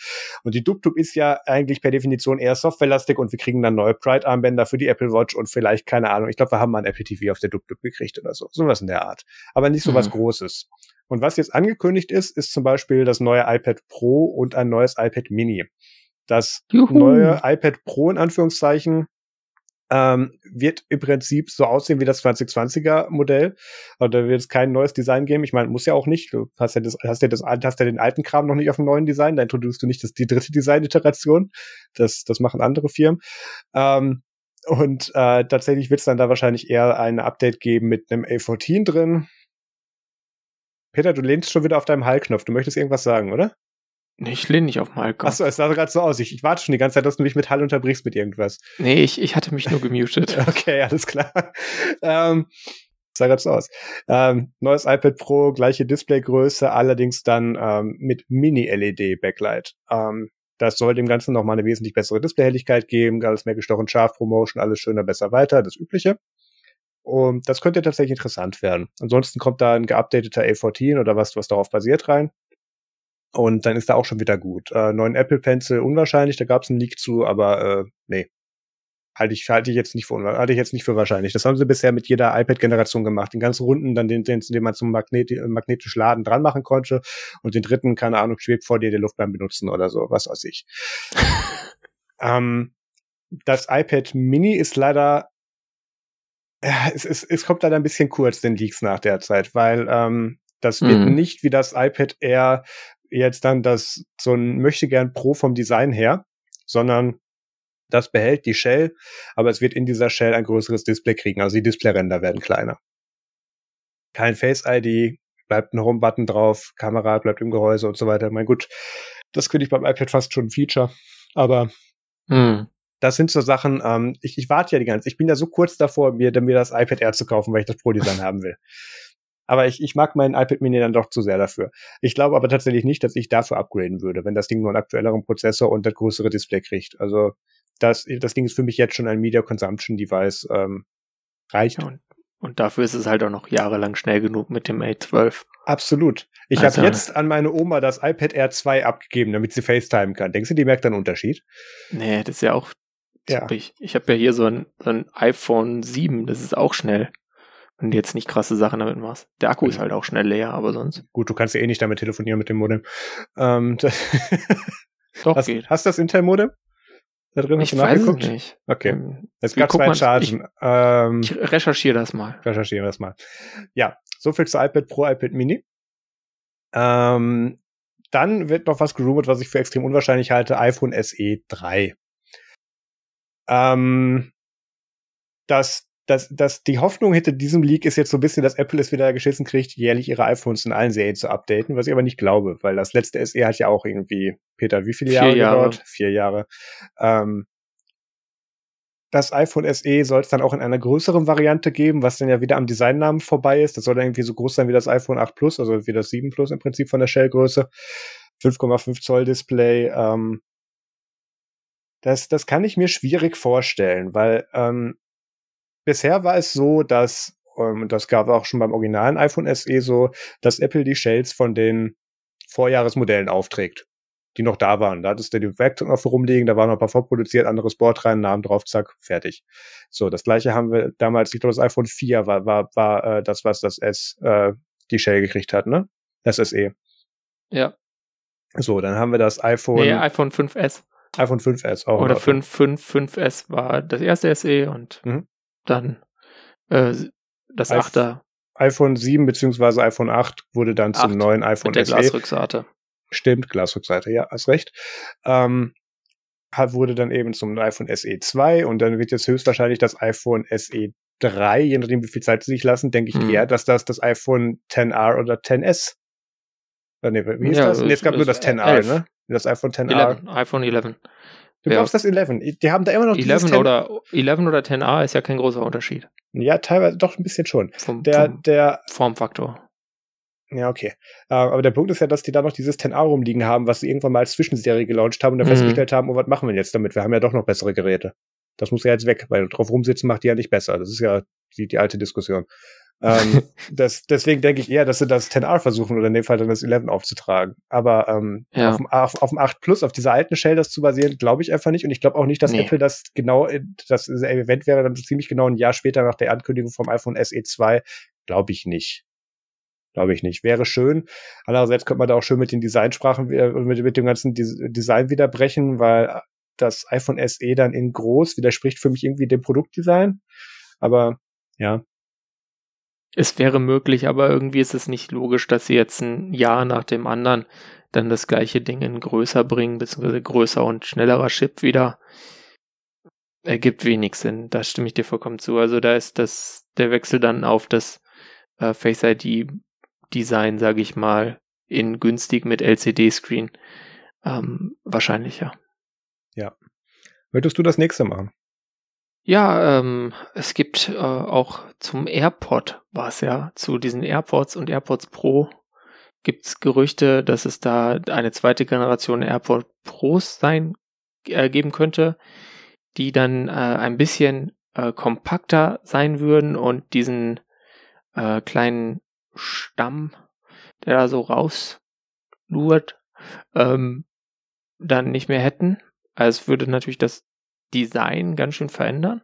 Und die DubDub ist ja eigentlich per Definition eher softwarelastig und wir kriegen dann neue Pride-Armbänder für die Apple Watch und vielleicht, keine Ahnung, ich glaube, wir haben mal ein Apple TV auf der DubDub gekriegt oder so. Sowas in der Art. Aber nicht so mhm. was Großes. Und was jetzt angekündigt ist, ist zum Beispiel das neue iPad Pro und ein neues iPad Mini. Das Juhu. neue iPad Pro in Anführungszeichen ähm, wird im Prinzip so aussehen wie das 2020er Modell. Und da wird es kein neues Design geben. Ich meine, muss ja auch nicht. Du hast ja das, hast ja das, hast ja den alten Kram noch nicht auf dem neuen Design. Da introduzierst du nicht das, die dritte Design-Iteration. Das, das machen andere Firmen. Ähm, und äh, tatsächlich wird es dann da wahrscheinlich eher ein Update geben mit einem A14 drin. Peter, du lehnst schon wieder auf deinem Hallknopf. Du möchtest irgendwas sagen, oder? Nee, ich lehne nicht auf Malcolm. Achso, es sah gerade so aus. Ich, ich warte schon die ganze Zeit, dass du mich mit Hall unterbrichst mit irgendwas. Nee, ich, ich hatte mich nur gemutet. okay, alles klar. ähm, sah gerade so aus. Ähm, neues iPad Pro, gleiche Displaygröße, allerdings dann ähm, mit Mini-LED-Backlight. Ähm, das soll dem Ganzen nochmal eine wesentlich bessere Displayhelligkeit geben, alles mehr gestochen scharf, Promotion, alles schöner, besser, weiter, das Übliche. Und das könnte tatsächlich interessant werden. Ansonsten kommt da ein geupdateter A14 oder was, was darauf basiert rein. Und dann ist da auch schon wieder gut. Äh, neuen Apple Pencil unwahrscheinlich, da gab es einen Leak zu, aber äh, nee. Halte ich, halte ich jetzt nicht für halte ich jetzt nicht für wahrscheinlich. Das haben sie bisher mit jeder iPad-Generation gemacht. Den ganz runden, dann den, den, den man zum Magnet, magnetisch Laden dran machen konnte. Und den dritten, keine Ahnung, schwebt vor dir der Luft beim Benutzen oder so, was weiß ich. ähm, das iPad Mini ist leider ja, es, es, es kommt leider ein bisschen kurz, den Leaks nach der Zeit, weil ähm, das wird mhm. nicht wie das iPad Air jetzt dann das so ein möchte gern Pro vom Design her, sondern das behält die Shell, aber es wird in dieser Shell ein größeres Display kriegen. Also die Displayränder werden kleiner. Kein Face ID, bleibt ein Home-Button drauf, Kamera bleibt im Gehäuse und so weiter. Mein gut, das könnte ich beim iPad fast schon ein Feature, aber hm. das sind so Sachen, ähm, ich, ich warte ja die ganze, ich bin ja so kurz davor, mir, mir das iPad Air zu kaufen, weil ich das Pro-Design haben will. Aber ich, ich mag meinen iPad Mini dann doch zu sehr dafür. Ich glaube aber tatsächlich nicht, dass ich dafür upgraden würde, wenn das Ding nur einen aktuelleren Prozessor und das größere Display kriegt. Also das, das Ding ist für mich jetzt schon ein Media Consumption Device. Ähm, reicht. Ja, und, und dafür ist es halt auch noch jahrelang schnell genug mit dem A12. Absolut. Ich also, habe jetzt an meine Oma das iPad Air 2 abgegeben, damit sie FaceTime kann. Denkst du, die merkt einen Unterschied? Nee, das ist ja auch ja. Ich, ich habe ja hier so ein, so ein iPhone 7, das ist auch schnell du jetzt nicht krasse Sachen damit machst. Der Akku ist halt auch schnell leer, aber sonst. Gut, du kannst ja eh nicht damit telefonieren mit dem Modem. Ähm, Doch, hast, geht. Hast du das Intel-Modem? Da drin ich weiß es nicht. Okay. Ähm, es gab zwei Chargen. Ich, ähm, ich recherchiere das mal. Recherchiere das mal. Ja, so viel zu iPad Pro, iPad Mini. Ähm, dann wird noch was gerumort, was ich für extrem unwahrscheinlich halte, iPhone SE 3. Ähm, das dass, dass die Hoffnung hinter diesem Leak ist jetzt so ein bisschen, dass Apple es wieder geschissen kriegt, jährlich ihre iPhones in allen Serien zu updaten, was ich aber nicht glaube, weil das letzte SE hat ja auch irgendwie, Peter, wie viele Jahre, Jahre. gedauert? Vier Jahre. Ähm, das iPhone SE soll es dann auch in einer größeren Variante geben, was dann ja wieder am Designnamen vorbei ist. Das soll dann irgendwie so groß sein wie das iPhone 8 Plus, also wie das 7 Plus im Prinzip von der Shellgröße. 5,5 Zoll Display. Ähm, das, das kann ich mir schwierig vorstellen, weil ähm, bisher war es so, dass, ähm, das gab auch schon beim originalen iPhone SE so, dass Apple die Shells von den Vorjahresmodellen aufträgt, die noch da waren. Da hattest du die Werkzeug noch rumliegen, da war noch ein paar vorproduziert, anderes Board rein, Namen drauf, zack, fertig. So, das gleiche haben wir damals, ich glaube, das iPhone 4 war, war, war äh, das, was das S, äh, die Shell gekriegt hat, ne? Das SE. Ja. So, dann haben wir das iPhone. Nee, iPhone 5S. iPhone 5S auch. Oder 5, 5, 5S war das erste SE und mhm dann Äh, das 8er. iPhone 7 bzw. iPhone 8 wurde dann zum 8, neuen iPhone mit der SE. Glasrückseite. Stimmt, Glasrückseite, ja, hast recht. Ähm, wurde dann eben zum iPhone SE 2 und dann wird jetzt höchstwahrscheinlich das iPhone SE 3, je nachdem wie viel Zeit sie sich lassen, denke ich mhm. eher, dass das das iPhone 10R oder 10S. Äh, nee, wie hieß ja, das? Nee, es gab nur das 10R, 11. ne? Das iPhone 10R. 11, iPhone 11. Du ja. brauchst das 11. Die haben da immer noch 11 oder 11 oder 10a ist ja kein großer Unterschied. Ja, teilweise doch ein bisschen schon. Vom, der, vom der Formfaktor. Ja, okay. Uh, aber der Punkt ist ja, dass die da noch dieses 10a rumliegen haben, was sie irgendwann mal als Zwischenserie gelauncht haben und dann mhm. festgestellt haben, oh, was machen wir jetzt damit? Wir haben ja doch noch bessere Geräte. Das muss ja jetzt weg, weil drauf rumsitzen macht die ja nicht besser. Das ist ja die, die alte Diskussion. Ähm, das, deswegen denke ich eher, dass sie das 10R versuchen oder in dem Fall dann das 11 aufzutragen. Aber ähm, ja. auf, dem, auf, auf dem 8 Plus, auf dieser alten Shell das zu basieren, glaube ich einfach nicht. Und ich glaube auch nicht, dass nee. Apple das genau, das Event wäre dann ziemlich genau ein Jahr später nach der Ankündigung vom iPhone SE 2. Glaube ich nicht. Glaube ich nicht. Wäre schön. Andererseits könnte man da auch schön mit den Designsprachen, äh, mit, mit dem ganzen Design wieder brechen, weil das iPhone SE dann in groß widerspricht für mich irgendwie dem Produktdesign. Aber ja. Es wäre möglich, aber irgendwie ist es nicht logisch, dass sie jetzt ein Jahr nach dem anderen dann das gleiche Ding in größer bringen, beziehungsweise größer und schnellerer Chip wieder. Ergibt wenig Sinn. Da stimme ich dir vollkommen zu. Also da ist das, der Wechsel dann auf das äh, Face ID Design, sage ich mal, in günstig mit LCD-Screen ähm, wahrscheinlicher. Ja. Möchtest du das nächste machen? Ja, ähm, es gibt äh, auch zum AirPod, war es ja, zu diesen AirPods und AirPods Pro gibt's Gerüchte, dass es da eine zweite Generation AirPod Pros sein äh, geben könnte, die dann äh, ein bisschen äh, kompakter sein würden und diesen äh, kleinen Stamm, der da so rauslurt, ähm, dann nicht mehr hätten. Also es würde natürlich das Design ganz schön verändern.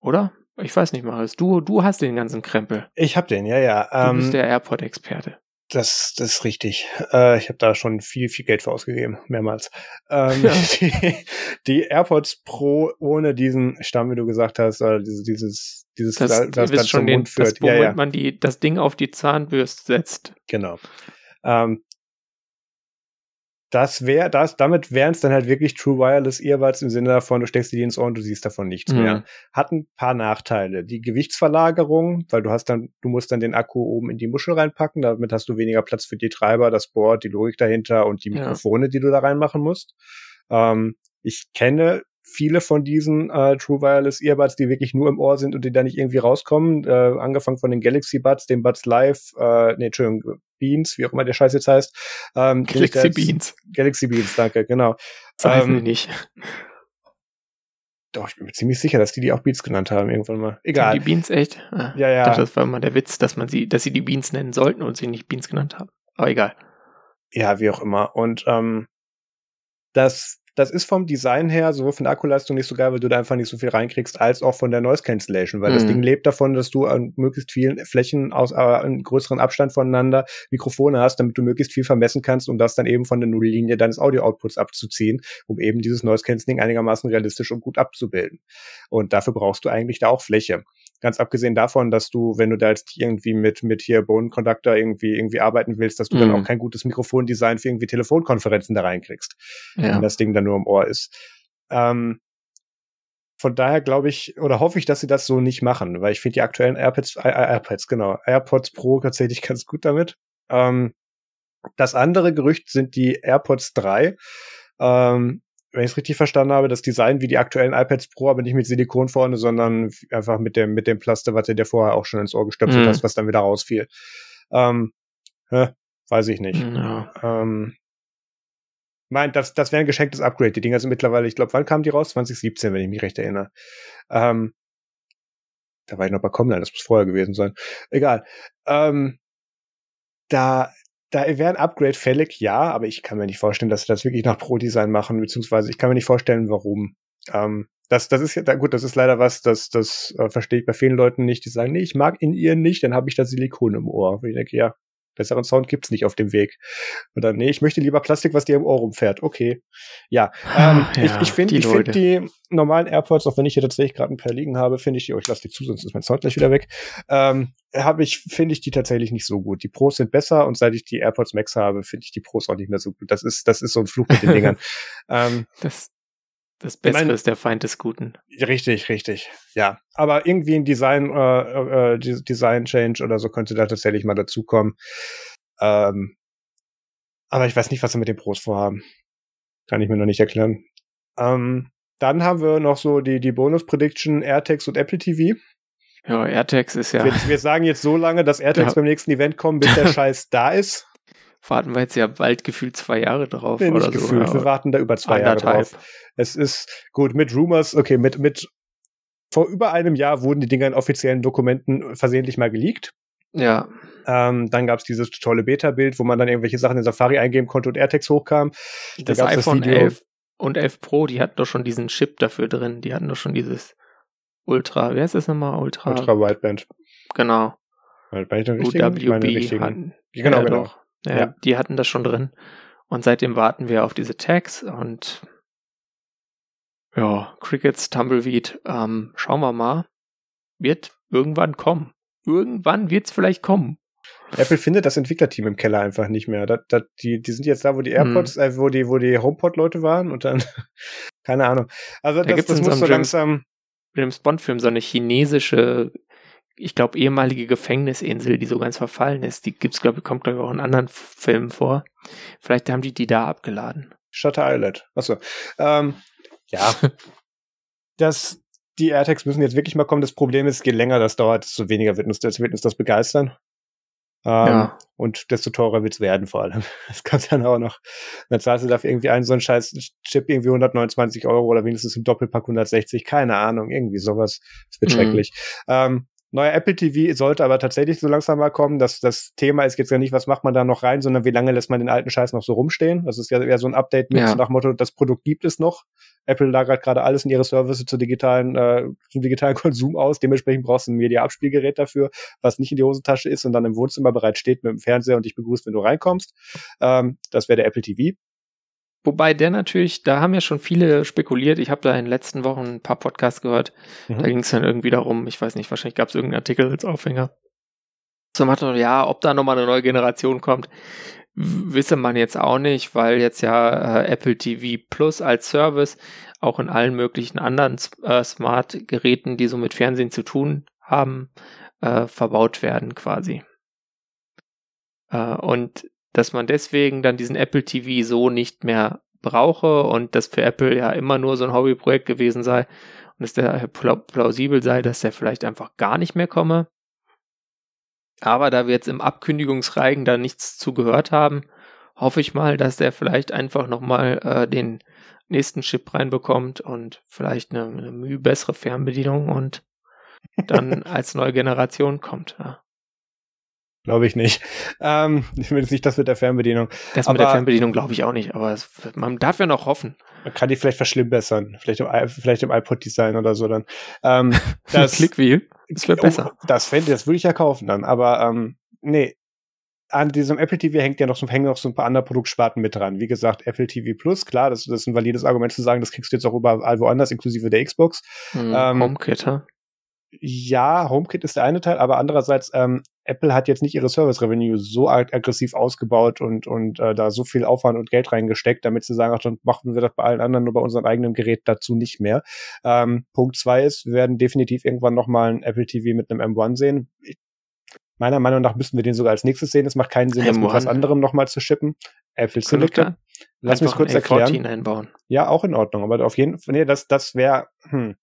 Oder? Ich weiß nicht, Marius. Du, du hast den ganzen Krempel. Ich hab den, ja, ja. Du ähm, bist der AirPod-Experte. Das, das ist richtig. Äh, ich habe da schon viel, viel Geld für ausgegeben, mehrmals. Ähm, ja. die, die, AirPods Pro ohne diesen Stamm, wie du gesagt hast, oder dieses, dieses, dieses das, das, das dann schon den, Mund führt. Das, womit ja, ja. man die, das Ding auf die Zahnbürste setzt. Genau. Ähm, das wäre, das, damit wären es dann halt wirklich True Wireless Earbuds im Sinne davon, du steckst die ins Ohr und du siehst davon nichts mhm. mehr. Hat ein paar Nachteile. Die Gewichtsverlagerung, weil du hast dann, du musst dann den Akku oben in die Muschel reinpacken, damit hast du weniger Platz für die Treiber, das Board, die Logik dahinter und die Mikrofone, ja. die du da reinmachen musst. Ähm, ich kenne viele von diesen äh, True Wireless Earbuds, die wirklich nur im Ohr sind und die da nicht irgendwie rauskommen. Äh, angefangen von den Galaxy Buds, den Buds Live, äh, nee, Entschuldigung, Beans, wie auch immer der Scheiß jetzt heißt. Ähm, Galaxy Beans. Galaxy Beans, danke, genau. Das heißen ähm, die nicht. Doch, ich bin mir ziemlich sicher, dass die die auch Beans genannt haben irgendwann mal. Egal. Die Beans echt? Ah, ja, ja. Dachte, das war immer der Witz, dass man sie, dass sie die Beans nennen sollten und sie nicht Beans genannt haben. Aber egal. Ja, wie auch immer. Und ähm, das das ist vom Design her sowohl von der Akkuleistung nicht so geil, weil du da einfach nicht so viel reinkriegst, als auch von der Noise Cancellation, weil mhm. das Ding lebt davon, dass du an möglichst vielen Flächen aus äh, einem größeren Abstand voneinander Mikrofone hast, damit du möglichst viel vermessen kannst, um das dann eben von der Nulllinie deines Audio-Outputs abzuziehen, um eben dieses Noise Cancelling einigermaßen realistisch und gut abzubilden. Und dafür brauchst du eigentlich da auch Fläche. Ganz abgesehen davon, dass du, wenn du da jetzt irgendwie mit, mit hier Bone Conductor irgendwie, irgendwie arbeiten willst, dass du mhm. dann auch kein gutes Mikrofondesign für irgendwie Telefonkonferenzen da reinkriegst, ja. wenn das Ding dann nur im Ohr ist. Ähm, von daher glaube ich oder hoffe ich, dass sie das so nicht machen, weil ich finde die aktuellen AirPods, AirPods, genau, AirPods Pro tatsächlich ganz gut damit. Ähm, das andere Gerücht sind die AirPods 3. Ähm, wenn ich es richtig verstanden habe, das Design wie die aktuellen iPads Pro, aber nicht mit Silikon vorne, sondern einfach mit dem, mit dem Plaster, was der vorher auch schon ins Ohr gestöpselt mhm. hast, was dann wieder rausfiel. Ähm, hä, weiß ich nicht. Ja. Ähm, meint, das, das wäre ein geschenktes Upgrade. Die Dinger sind mittlerweile, ich glaube, wann kamen die raus? 2017, wenn ich mich recht erinnere. Ähm, da war ich noch bei Comline, das muss vorher gewesen sein. Egal. Ähm, da, da wäre ein Upgrade fällig, ja, aber ich kann mir nicht vorstellen, dass sie das wirklich nach Pro-Design machen, beziehungsweise ich kann mir nicht vorstellen, warum. Ähm, das, das ist ja, gut, das ist leider was, das, das äh, verstehe ich bei vielen Leuten nicht, die sagen, nee, ich mag in ihr nicht, dann habe ich da Silikon im Ohr. Und ich denke, ja, Besseren Sound gibt's nicht auf dem Weg. Oder nee, ich möchte lieber Plastik, was dir im Ohr rumfährt. Okay. Ja. Ähm, ja ich ich finde ich finde die normalen AirPods, auch wenn ich hier tatsächlich gerade ein paar liegen habe, finde ich die, oh, ich lasse die zu, sonst ist mein Sound gleich wieder weg. Ähm, habe ich, finde ich die tatsächlich nicht so gut. Die Pros sind besser und seit ich die AirPods Max habe, finde ich die Pros auch nicht mehr so gut. Das ist, das ist so ein Fluch mit den Dingern. ähm, das, das Bessere meine, ist der Feind des Guten. Richtig, richtig. Ja. Aber irgendwie ein Design, äh, äh, Design Change oder so könnte da tatsächlich mal dazukommen. Ähm, aber ich weiß nicht, was sie mit den Pros vorhaben. Kann ich mir noch nicht erklären. Ähm, dann haben wir noch so die, die Bonus-Prediction AirTags und Apple TV. Ja, AirTags ist ja. Wir, wir sagen jetzt so lange, dass AirTags ja. beim nächsten Event kommen, bis der Scheiß da ist. Warten wir jetzt ja bald gefühlt zwei Jahre drauf. Nee, oder nicht so, gefühlt, wir warten da über zwei Jahre drauf. Es ist gut mit Rumors, okay, mit, mit vor über einem Jahr wurden die Dinger in offiziellen Dokumenten versehentlich mal geleakt. Ja. Ähm, dann gab es dieses tolle Beta-Bild, wo man dann irgendwelche Sachen in Safari eingeben konnte und AirTags hochkam. Das iPhone das 11 und 11 Pro, die hatten doch schon diesen Chip dafür drin. Die hatten doch schon dieses Ultra, wie heißt das nochmal? Ultra. Ultra Wideband. Genau. UWB hatten. Genau, ja, genau. Doch. Ja, ja, die hatten das schon drin. Und seitdem warten wir auf diese Tags und ja, Crickets, Tumbleweed, ähm, schauen wir mal. Wird irgendwann kommen. Irgendwann wird es vielleicht kommen. Apple findet das Entwicklerteam im Keller einfach nicht mehr. Das, das, die, die sind jetzt da, wo die AirPods, mhm. äh, wo die, wo die HomePod-Leute waren und dann, keine Ahnung. Also da das, das muss so langsam. James Bond-Film so eine chinesische, ich glaube, ehemalige Gefängnisinsel, die so ganz verfallen ist. Die gibt's, glaube ich, kommt, glaube ich, auch in anderen Filmen vor. Vielleicht haben die die da abgeladen. Shutter Island. Achso. Ähm, ja. das, die AirTags müssen jetzt wirklich mal kommen. Das Problem ist, je länger das dauert, desto weniger wird uns das, wird uns das begeistern. Ähm, ja. Und desto teurer wird's werden vor allem. Das kann dann auch noch. Dann zahlst du dafür irgendwie einen so einen scheiß Chip irgendwie 129 Euro oder wenigstens im Doppelpack 160. Keine Ahnung, irgendwie sowas. Das wird mhm. schrecklich. Ähm, Neuer Apple TV sollte aber tatsächlich so langsam mal kommen. Das, das Thema ist jetzt ja nicht, was macht man da noch rein, sondern wie lange lässt man den alten Scheiß noch so rumstehen. Das ist ja eher so ein Update mit ja. nach Motto, das Produkt gibt es noch. Apple lagert gerade alles in ihre Services zur digitalen, äh, zum digitalen Konsum aus. Dementsprechend brauchst du ein Media-Abspielgerät dafür, was nicht in die Hosentasche ist und dann im Wohnzimmer bereit steht mit dem Fernseher und dich begrüßt, wenn du reinkommst. Ähm, das wäre der Apple TV. Wobei der natürlich, da haben ja schon viele spekuliert. Ich habe da in den letzten Wochen ein paar Podcasts gehört. Mhm. Da ging es dann irgendwie darum, ich weiß nicht, wahrscheinlich gab es irgendeinen Artikel als Aufhänger. So Motto, ja, ob da nochmal eine neue Generation kommt, wisse man jetzt auch nicht, weil jetzt ja äh, Apple TV Plus als Service auch in allen möglichen anderen äh, Smart-Geräten, die so mit Fernsehen zu tun haben, äh, verbaut werden quasi. Äh, und dass man deswegen dann diesen Apple TV so nicht mehr brauche und das für Apple ja immer nur so ein Hobbyprojekt gewesen sei und es der plausibel sei, dass der vielleicht einfach gar nicht mehr komme. Aber da wir jetzt im Abkündigungsreigen da nichts zugehört haben, hoffe ich mal, dass der vielleicht einfach nochmal äh, den nächsten Chip reinbekommt und vielleicht eine, eine mühe bessere Fernbedienung und dann als neue Generation kommt. Ja. Glaube ich nicht. Ähm, zumindest nicht das mit der Fernbedienung. Das aber mit der Fernbedienung glaube ich auch nicht, aber es, man darf ja noch hoffen. Man kann die vielleicht verschlimmbessern. Vielleicht im, vielleicht im iPod-Design oder so dann. Ähm, das Clickwheel. Das wäre besser. Oh, das, fände, das würde ich ja kaufen dann. Aber ähm, nee, an diesem Apple TV hängt ja noch so, hängen noch so ein paar andere Produktsparten mit dran. Wie gesagt, Apple TV Plus, klar, das, das ist ein valides Argument zu sagen, das kriegst du jetzt auch überall woanders, inklusive der Xbox. Hm, ähm, HomeKit, ja, HomeKit ist der eine Teil, aber andererseits, ähm, Apple hat jetzt nicht ihre Service Revenue so aggressiv ausgebaut und, und äh, da so viel Aufwand und Geld reingesteckt, damit sie sagen, ach, dann machen wir das bei allen anderen, nur bei unserem eigenen Gerät dazu nicht mehr. Ähm, Punkt zwei ist, wir werden definitiv irgendwann nochmal ein Apple TV mit einem M1 sehen. Ich, meiner Meinung nach müssten wir den sogar als nächstes sehen. Es macht keinen Sinn, M1. das mit was anderem nochmal zu shippen. Apple Silicon. Lass mich kurz erklären. Einbauen. Ja, auch in Ordnung, aber auf jeden Fall, nee, das, das wäre, hm,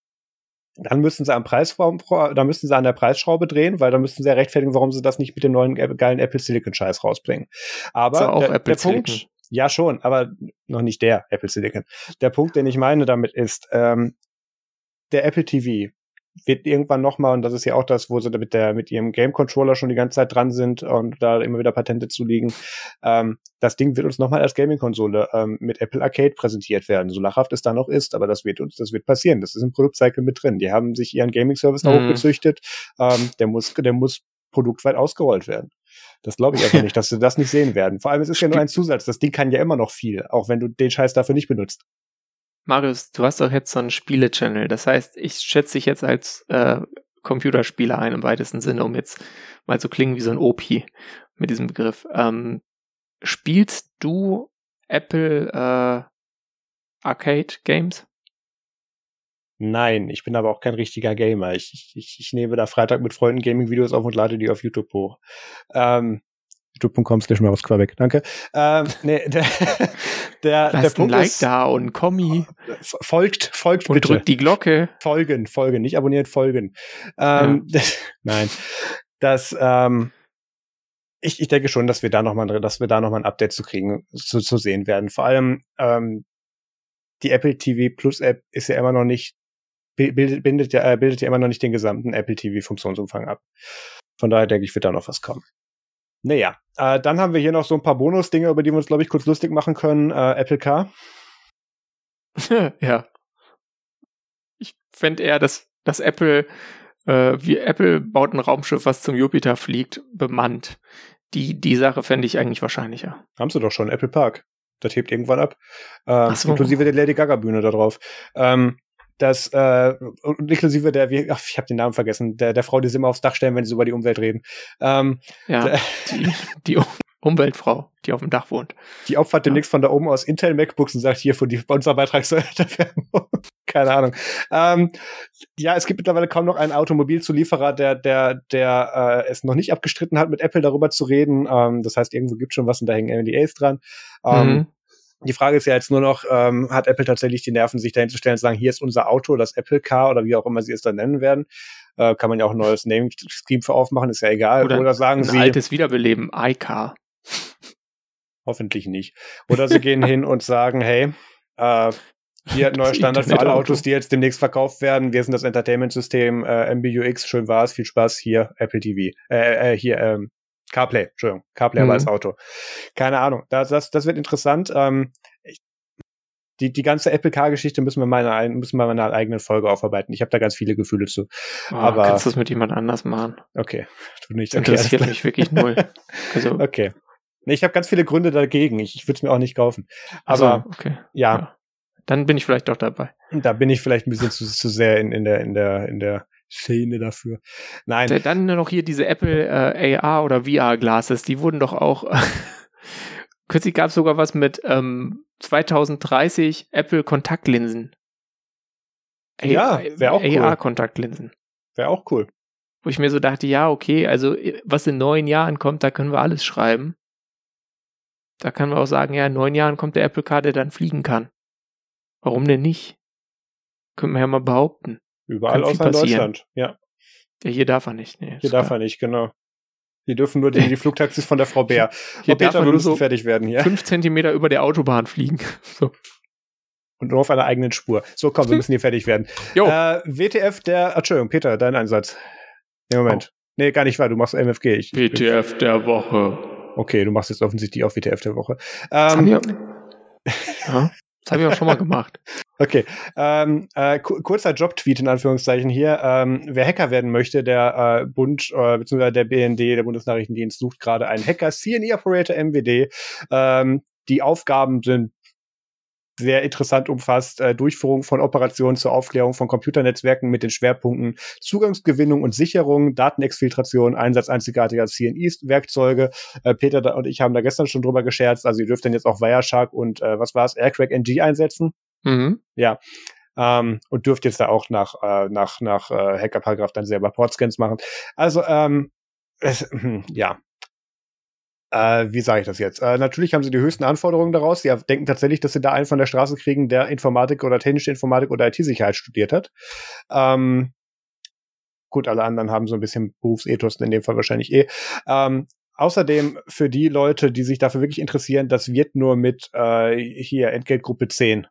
dann müssen sie am Preisraum, da müssen sie an der Preisschraube drehen, weil da müssen sie ja rechtfertigen, warum sie das nicht mit dem neuen geilen Apple Silicon Scheiß rausbringen. Aber auch der, der. Punkt, ja schon, aber noch nicht der Apple Silicon. Der Punkt, den ich meine damit ist, ähm, der Apple TV wird irgendwann nochmal, und das ist ja auch das, wo sie mit der, mit ihrem Game Controller schon die ganze Zeit dran sind und da immer wieder Patente zu liegen. Ähm, das Ding wird uns nochmal als Gaming-Konsole ähm, mit Apple Arcade präsentiert werden, so lachhaft es da noch ist, aber das wird uns, das wird passieren. Das ist im Produktcycle mit drin. Die haben sich ihren Gaming-Service mhm. da hochgezüchtet. Ähm, der muss, der muss produktweit ausgerollt werden. Das glaube ich einfach nicht, dass sie das nicht sehen werden. Vor allem, es ist ja nur ein Zusatz. Das Ding kann ja immer noch viel, auch wenn du den Scheiß dafür nicht benutzt. Marius, du hast doch jetzt so einen Spiele-Channel. Das heißt, ich schätze dich jetzt als äh, Computerspieler ein im weitesten Sinne, um jetzt mal zu klingen wie so ein OP mit diesem Begriff. Ähm, spielst du Apple äh, Arcade Games? Nein, ich bin aber auch kein richtiger Gamer. Ich, ich, ich nehme da Freitag mit Freunden Gaming-Videos auf und lade die auf YouTube hoch. Ähm, youtube.com slash Quebec, danke. Ähm, nee, der, der, der Punkt ein Like ist, da und Kommi folgt, folgt und bitte. drückt die Glocke. Folgen, folgen, nicht abonniert, folgen. Ähm, nein, das, ähm, ich, ich denke schon, dass wir da nochmal, dass wir da noch mal ein Update zu kriegen, zu, zu sehen werden. Vor allem, ähm, die Apple TV Plus App ist ja immer noch nicht, bildet, bindet ja, äh, bildet ja immer noch nicht den gesamten Apple TV Funktionsumfang ab. Von daher denke ich, wird da noch was kommen. Naja, äh, dann haben wir hier noch so ein paar Bonus-Dinge, über die wir uns, glaube ich, kurz lustig machen können. Äh, Apple Car. ja. Ich fände eher, dass, dass Apple, äh, wie Apple baut ein Raumschiff, was zum Jupiter fliegt, bemannt. Die, die Sache fände ich eigentlich wahrscheinlicher. Haben sie doch schon, Apple Park. Das hebt irgendwann ab. Ähm, so. Inklusive der Lady Gaga Bühne da drauf. Ähm, das, äh, inklusive der, wie, ach, ich habe den Namen vergessen, der, der Frau, die sie immer aufs Dach stellen, wenn sie über die Umwelt reden. Ähm, Ja, der, die, die Umweltfrau, die auf dem Dach wohnt. die opfert demnächst von da oben aus Intel MacBooks und sagt, hier, für die, unser Beitrag soll Keine Ahnung. Ähm, ja, es gibt mittlerweile kaum noch einen Automobilzulieferer, der, der, der äh, es noch nicht abgestritten hat, mit Apple darüber zu reden. Ähm, das heißt, irgendwo gibt schon was und da hängen NDAs dran. Ähm, Mhm. Die Frage ist ja jetzt nur noch, ähm, hat Apple tatsächlich die Nerven, sich dahin zu stellen und zu sagen, hier ist unser Auto, das Apple Car oder wie auch immer sie es dann nennen werden. Äh, kann man ja auch ein neues Naming-Scheme für aufmachen, ist ja egal. Oder, Oder sagen Ein sie, altes Wiederbeleben, iCar. hoffentlich nicht. Oder sie gehen hin und sagen, hey, äh, hier ein neuer Standard für alle. Autos, die jetzt demnächst verkauft werden. Wir sind das Entertainment-System äh, MBUX, schön war's, viel Spaß, hier Apple TV. Äh, äh, hier, ähm, CarPlay, Entschuldigung, CarPlay Mhm. aber als Auto. Keine Ahnung, das, das, das wird interessant. Ähm, ich, die, die ganze Apple Car-Geschichte müssen wir mal in einer, müssen wir mal in einer eigenen Folge aufarbeiten. Ich habe da ganz viele Gefühle zu. Oh, Aber- kannst du das mit jemand anders machen? Okay, du nicht. Das Okay, interessiert alles mich wirklich null. Also, okay. Nee, ich habe ganz viele Gründe dagegen. Ich, ich würde es mir auch nicht kaufen. also, Aber okay. ja, Ja. Dann bin ich vielleicht doch dabei. da bin ich vielleicht ein bisschen zu, zu sehr in, in der, in der, in der Szene dafür. Nein, Da- Dann noch hier diese Apple äh, AR oder VR Glasses, die wurden doch auch. Kürzlich gab es sogar was mit ähm, 2030 Apple Kontaktlinsen. Ja, wär auch cool. AR Kontaktlinsen. wäre auch cool. Wo ich mir so dachte, ja, okay, also was in neun Jahren kommt, da können wir alles schreiben. Da können wir auch sagen, ja, in neun Jahren kommt der Apple Car, der dann fliegen kann. Warum denn nicht? Können wir ja mal behaupten. Überall außer in. Deutschland. Ja, Ja, hier darf er nicht. Nee, hier darf klar. er nicht, genau. Hier dürfen nur die, die Flugtaxis von der Frau Bär. Hier darf Peter, er wir müssen so fertig werden hier. fünf Zentimeter über der Autobahn fliegen. So. Und nur auf einer eigenen Spur. So, komm, wir müssen hier fertig werden. Jo. Äh, WTF der, Entschuldigung, Peter, dein Einsatz. Nee, Moment. Oh. Nee, gar nicht wahr, du machst MFG. Ich, WTF der Woche. Okay, du machst jetzt offensichtlich auch WTF der Woche. Ähm, ja, das hab ich auch schon mal gemacht. Okay, ähm, äh, ku- kurzer Job-Tweet in Anführungszeichen hier. Ähm, wer Hacker werden möchte, der äh, Bund äh, bzw. der BND, der Bundesnachrichtendienst, sucht gerade einen Hacker, CNE-Operator MWD. Ähm, die Aufgaben sind sehr interessant umfasst äh, Durchführung von Operationen zur Aufklärung von Computernetzwerken mit den Schwerpunkten Zugangsgewinnung und Sicherung, Datenexfiltration, Einsatz einzigartiger CNI-Werkzeuge. Äh, Peter und ich haben da gestern schon drüber gescherzt. Also ihr dürft dann jetzt auch Wireshark und äh, was war es, Aircrack NG einsetzen Mhm. ähm, und dürft jetzt da auch nach, äh, nach, nach äh, Hackerparagraph dann selber Portscans machen. Also, ähm, es, ja. Äh, wie sage ich das jetzt? Äh, natürlich haben sie die höchsten Anforderungen daraus. Sie denken tatsächlich, dass sie da einen von der Straße kriegen, der Informatik oder technische Informatik oder IT-Sicherheit studiert hat. Ähm, gut, alle anderen haben so ein bisschen Berufsethos, in dem Fall wahrscheinlich eh. Ähm, außerdem für die Leute, die sich dafür wirklich interessieren, das wird nur mit äh, hier Entgeltgruppe 10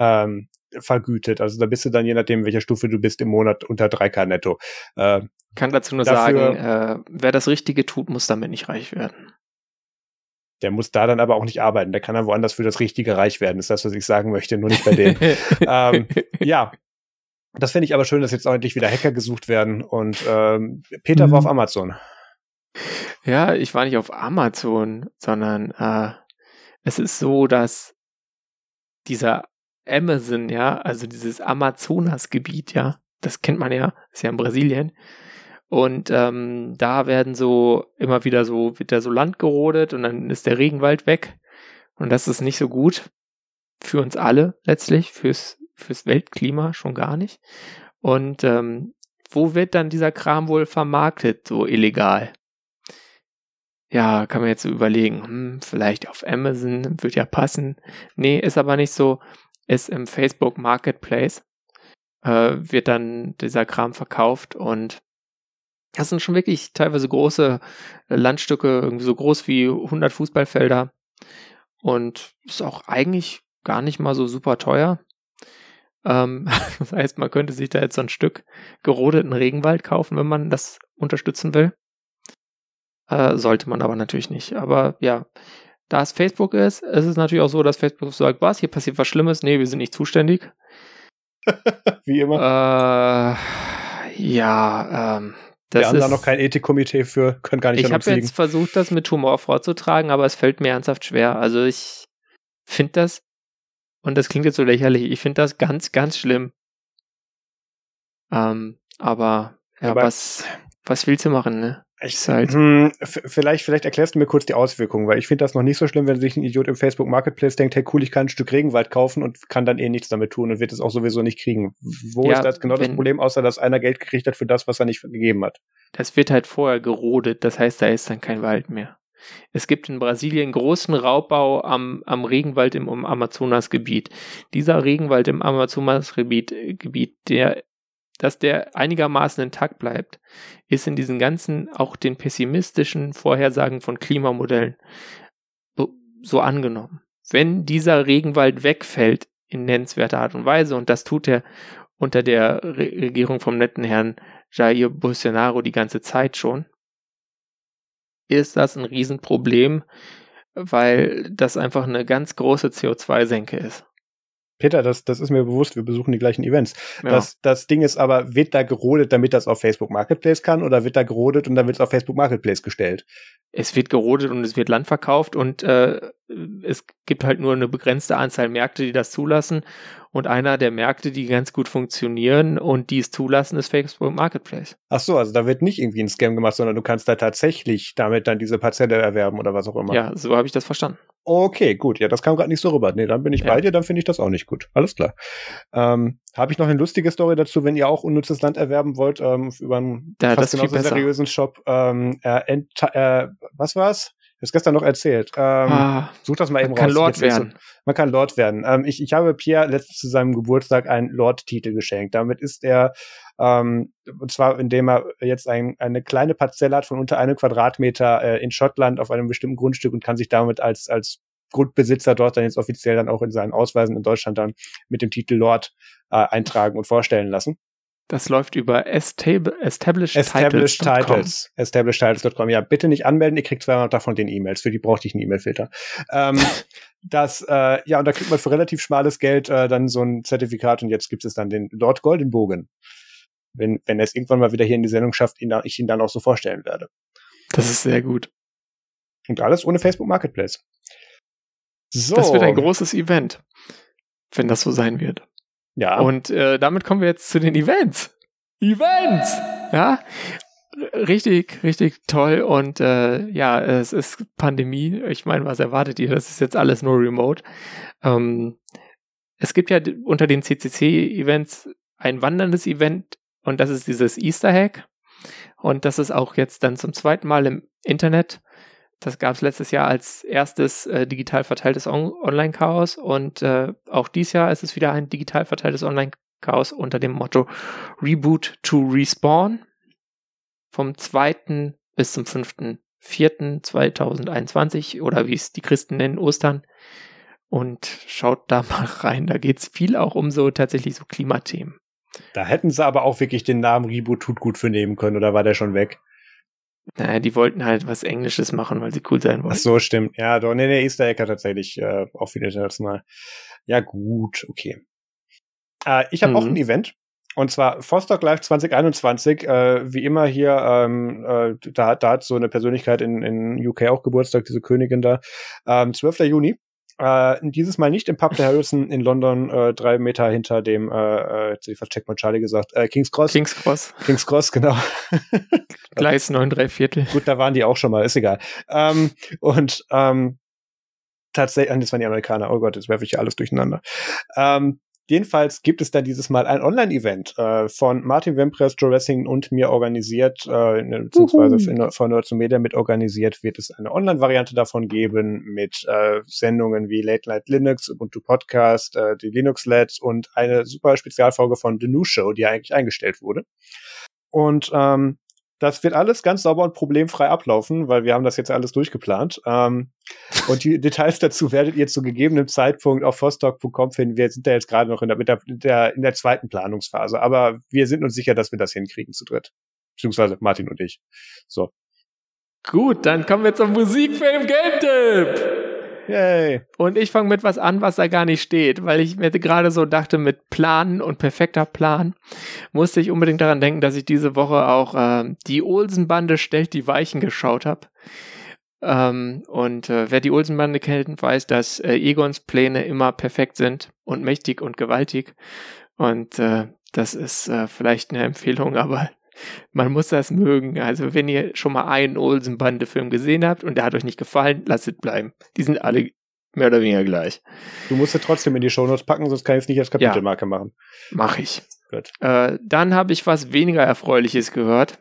ähm, vergütet. Also da bist du dann, je nachdem, welcher Stufe du bist, im Monat unter 3K netto. Äh, Kann dazu nur Dafür- sagen, äh, wer das Richtige tut, muss damit nicht reich werden. Der muss da dann aber auch nicht arbeiten. Der kann dann woanders für das Richtige reich werden. Das ist das, was ich sagen möchte, nur nicht bei denen. ähm, ja. Das finde ich aber schön, dass jetzt auch endlich wieder Hacker gesucht werden. Und ähm, Peter Mhm. war auf Amazon. Ja, ich war nicht auf Amazon, sondern äh, es ist so, dass dieser Amazon, ja, also dieses Amazonasgebiet, ja, das kennt man ja, ist ja in Brasilien. Und ähm, da werden so immer wieder so, wird da so Land gerodet und dann ist der Regenwald weg. Und das ist nicht so gut für uns alle letztlich, fürs, fürs Weltklima schon gar nicht. Und ähm, wo wird dann dieser Kram wohl vermarktet, so illegal? Ja, kann man jetzt so überlegen, hm, vielleicht auf Amazon, wird ja passen. Nee, ist aber nicht so, ist im Facebook Marketplace, äh, wird dann dieser Kram verkauft und das sind schon wirklich teilweise große Landstücke, irgendwie so groß wie 100 Fußballfelder und ist auch eigentlich gar nicht mal so super teuer. Ähm, das heißt, man könnte sich da jetzt so ein Stück gerodeten Regenwald kaufen, wenn man das unterstützen will. Äh, sollte man aber natürlich nicht. Aber ja, da es Facebook ist, ist es natürlich auch so, dass Facebook sagt, was, hier passiert was Schlimmes. Nee, wir sind nicht zuständig. Wie immer. Äh, ja, ähm, das wir haben da noch kein Ethikkomitee für, können gar nicht Ich habe jetzt versucht, das mit Humor vorzutragen, aber es fällt mir ernsthaft schwer. Also ich finde das, und das klingt jetzt so lächerlich, ich finde das ganz, ganz schlimm. Ähm, aber ja, Aber- was, was willst du machen, ne? Ich, halt- hm, vielleicht, vielleicht erklärst du mir kurz die Auswirkungen, weil ich finde das noch nicht so schlimm, wenn sich ein Idiot im Facebook Marketplace denkt, hey cool, ich kann ein Stück Regenwald kaufen und kann dann eh nichts damit tun und wird es auch sowieso nicht kriegen. Wo Ja, ist das genau das wenn- Problem, außer dass einer Geld gekriegt hat für das, was er nicht gegeben hat? Das wird halt vorher gerodet, das heißt, da ist dann kein Wald mehr. Es gibt in Brasilien großen Raubbau am, am Regenwald im, im Amazonasgebiet. Dieser Regenwald im Amazonasgebiet, Gebiet, der, dass der einigermaßen intakt bleibt, ist in diesen ganzen, auch den pessimistischen Vorhersagen von Klimamodellen so, angenommen. Wenn dieser Regenwald wegfällt in nennenswerter Art und Weise, und das tut er unter der Re Regierung vom netten Herrn Jair Bolsonaro die ganze Zeit schon, ist das ein Riesenproblem, weil das einfach eine ganz große CO2-Senke ist. Peter, das, das ist mir bewusst, wir besuchen die gleichen Events. Ja. Das, das Ding ist aber, wird da gerodet, damit das auf Facebook Marketplace kann, oder wird da gerodet und dann wird es auf Facebook Marketplace gestellt? es wird gerodet und es wird Land verkauft und äh, es gibt halt nur eine begrenzte Anzahl Märkte, die das zulassen. Und einer der Märkte, die ganz gut funktionieren und die es zulassen, ist Facebook Marketplace. Ach so, also da wird nicht irgendwie ein Scam gemacht, sondern du kannst da tatsächlich damit dann diese Parzelle erwerben oder was auch immer. Ja, so habe ich das verstanden. Okay, gut. Ja, das kam gerade nicht so rüber. Nee, dann bin ich Ja. bei dir, dann finde ich das auch nicht gut. Alles klar. Ähm, Habe ich noch eine lustige Story dazu, wenn ihr auch unnützes Land erwerben wollt, ähm, über einen Ja, fast genauso seriösen Shop. Ähm, äh, äh, was war's? Hab's gestern noch erzählt. Ähm, ah, Such das mal eben man kann raus. Lord nicht so- werden. man kann Lord werden. Ähm, ich, ich habe Pierre letztens zu seinem Geburtstag einen Lord-Titel geschenkt. Damit ist er, ähm, und zwar indem er jetzt ein, eine kleine Parzelle hat von unter einem Quadratmeter äh, in Schottland auf einem bestimmten Grundstück und kann sich damit als, als Grundbesitzer dort dann jetzt offiziell dann auch in seinen Ausweisen in Deutschland dann mit dem Titel Lord äh, eintragen und vorstellen lassen. Das läuft über estab established, Established Titles.com. Titles. Establishedtitles.com. Ja, bitte nicht anmelden, ihr kriegt zweimal davon den E-Mails. Für die brauchte ich einen E-Mail-Filter. Ähm, das, äh, ja, und da kriegt man für relativ schmales Geld äh, dann so ein Zertifikat und jetzt gibt es dann den Lord Goldenbogen. Wenn, wenn er es irgendwann mal wieder hier in die Sendung schafft, ihn, da- ich ihn dann auch so vorstellen werde. Das ist sehr gut. Und alles ohne Facebook Marketplace. So. Das wird ein großes Event, wenn das so sein wird. Ja. Und äh, damit kommen wir jetzt zu den Events. Events! Ja, richtig, richtig toll. Und äh, ja, es ist Pandemie. Ich meine, was erwartet ihr? Das ist jetzt alles nur remote. Ähm, es gibt ja unter den CCC-Events ein wanderndes Event und das ist dieses Easter Hack. Und das ist auch jetzt dann zum zweiten Mal im Internet. Das gab es letztes Jahr als erstes äh, digital verteiltes On Online-Chaos und äh, auch dieses Jahr ist es wieder ein digital verteiltes Online-Chaos unter dem Motto Reboot to Respawn vom 2. bis zum 5.4.2021 oder wie es die Christen nennen, Ostern. Und schaut da mal rein, da geht's viel auch um so tatsächlich so Klimathemen. da hätten sie aber auch wirklich den Namen Reboot tut gut für nehmen können, oder war der schon weg? Naja, die wollten halt was Englisches machen, weil sie cool sein Ach wollten. so, stimmt. Ja, doch, nee, nee, Easter Egg hat tatsächlich äh, auch wieder international. Ja, gut, okay. Äh, ich habe Mhm. auch ein Event. und zwar Vostok Live 2021, äh, wie immer hier, ähm, äh, da, da hat so eine Persönlichkeit in, in UK auch Geburtstag, diese Königin da. Ähm, 12. Juni. Äh, dieses Mal nicht im Pub der Harrison in London, äh, drei Meter hinter dem, äh, jetzt ich fast mal Charlie gesagt, äh, King's Cross. King's Cross. King's Cross, genau. Gleis 9, 3 Viertel. Gut, da waren die auch schon mal, ist egal. Ähm, und ähm, tatsächlich, das waren die Amerikaner, oh Gott, jetzt werfe ich hier alles durcheinander. Ähm, Jedenfalls gibt es da dieses Mal ein Online-Event äh, von Martin Wempress, Joe Racing und mir organisiert, äh, beziehungsweise in, von Nerds Media mit organisiert, wird es eine Online-Variante davon geben mit äh, Sendungen wie Late Night Linux, Ubuntu Podcast, äh, die Linux Labs und eine super Spezialfolge von The New Show, die eigentlich eingestellt wurde. Und ähm, das wird alles ganz sauber und problemfrei ablaufen, weil wir haben das jetzt alles durchgeplant. Ähm, und die Details dazu werdet ihr zu gegebenem Zeitpunkt auf vostok.com finden. Wir sind da jetzt gerade noch in der, mit der, der, in der zweiten Planungsphase, aber wir sind uns sicher, dass wir das hinkriegen zu dritt. Beziehungsweise Martin und ich. So. Gut, dann kommen wir zum Musikfilm Game Tip. Yay. Und ich fange mit was an, was da gar nicht steht, weil ich mir gerade so dachte, mit Planen und perfekter Plan musste ich unbedingt daran denken, dass ich diese Woche auch äh, die Olsen-Bande stellt die Weichen geschaut habe. Ähm, und äh, wer die Olsen-Bande kennt, weiß, dass äh, Egons Pläne immer perfekt sind und mächtig und gewaltig. Und äh, das ist äh, vielleicht eine Empfehlung, aber man muss das mögen. Also, wenn ihr schon mal einen Olsen-Bande-Film gesehen habt und der hat euch nicht gefallen, lasst es bleiben. Die sind alle mehr oder weniger gleich. Du musst es trotzdem in die Shownotes packen, sonst kann ich es nicht als Kapitelmarke ja, machen. Mach ich. Gut. Äh, dann habe ich was weniger Erfreuliches gehört.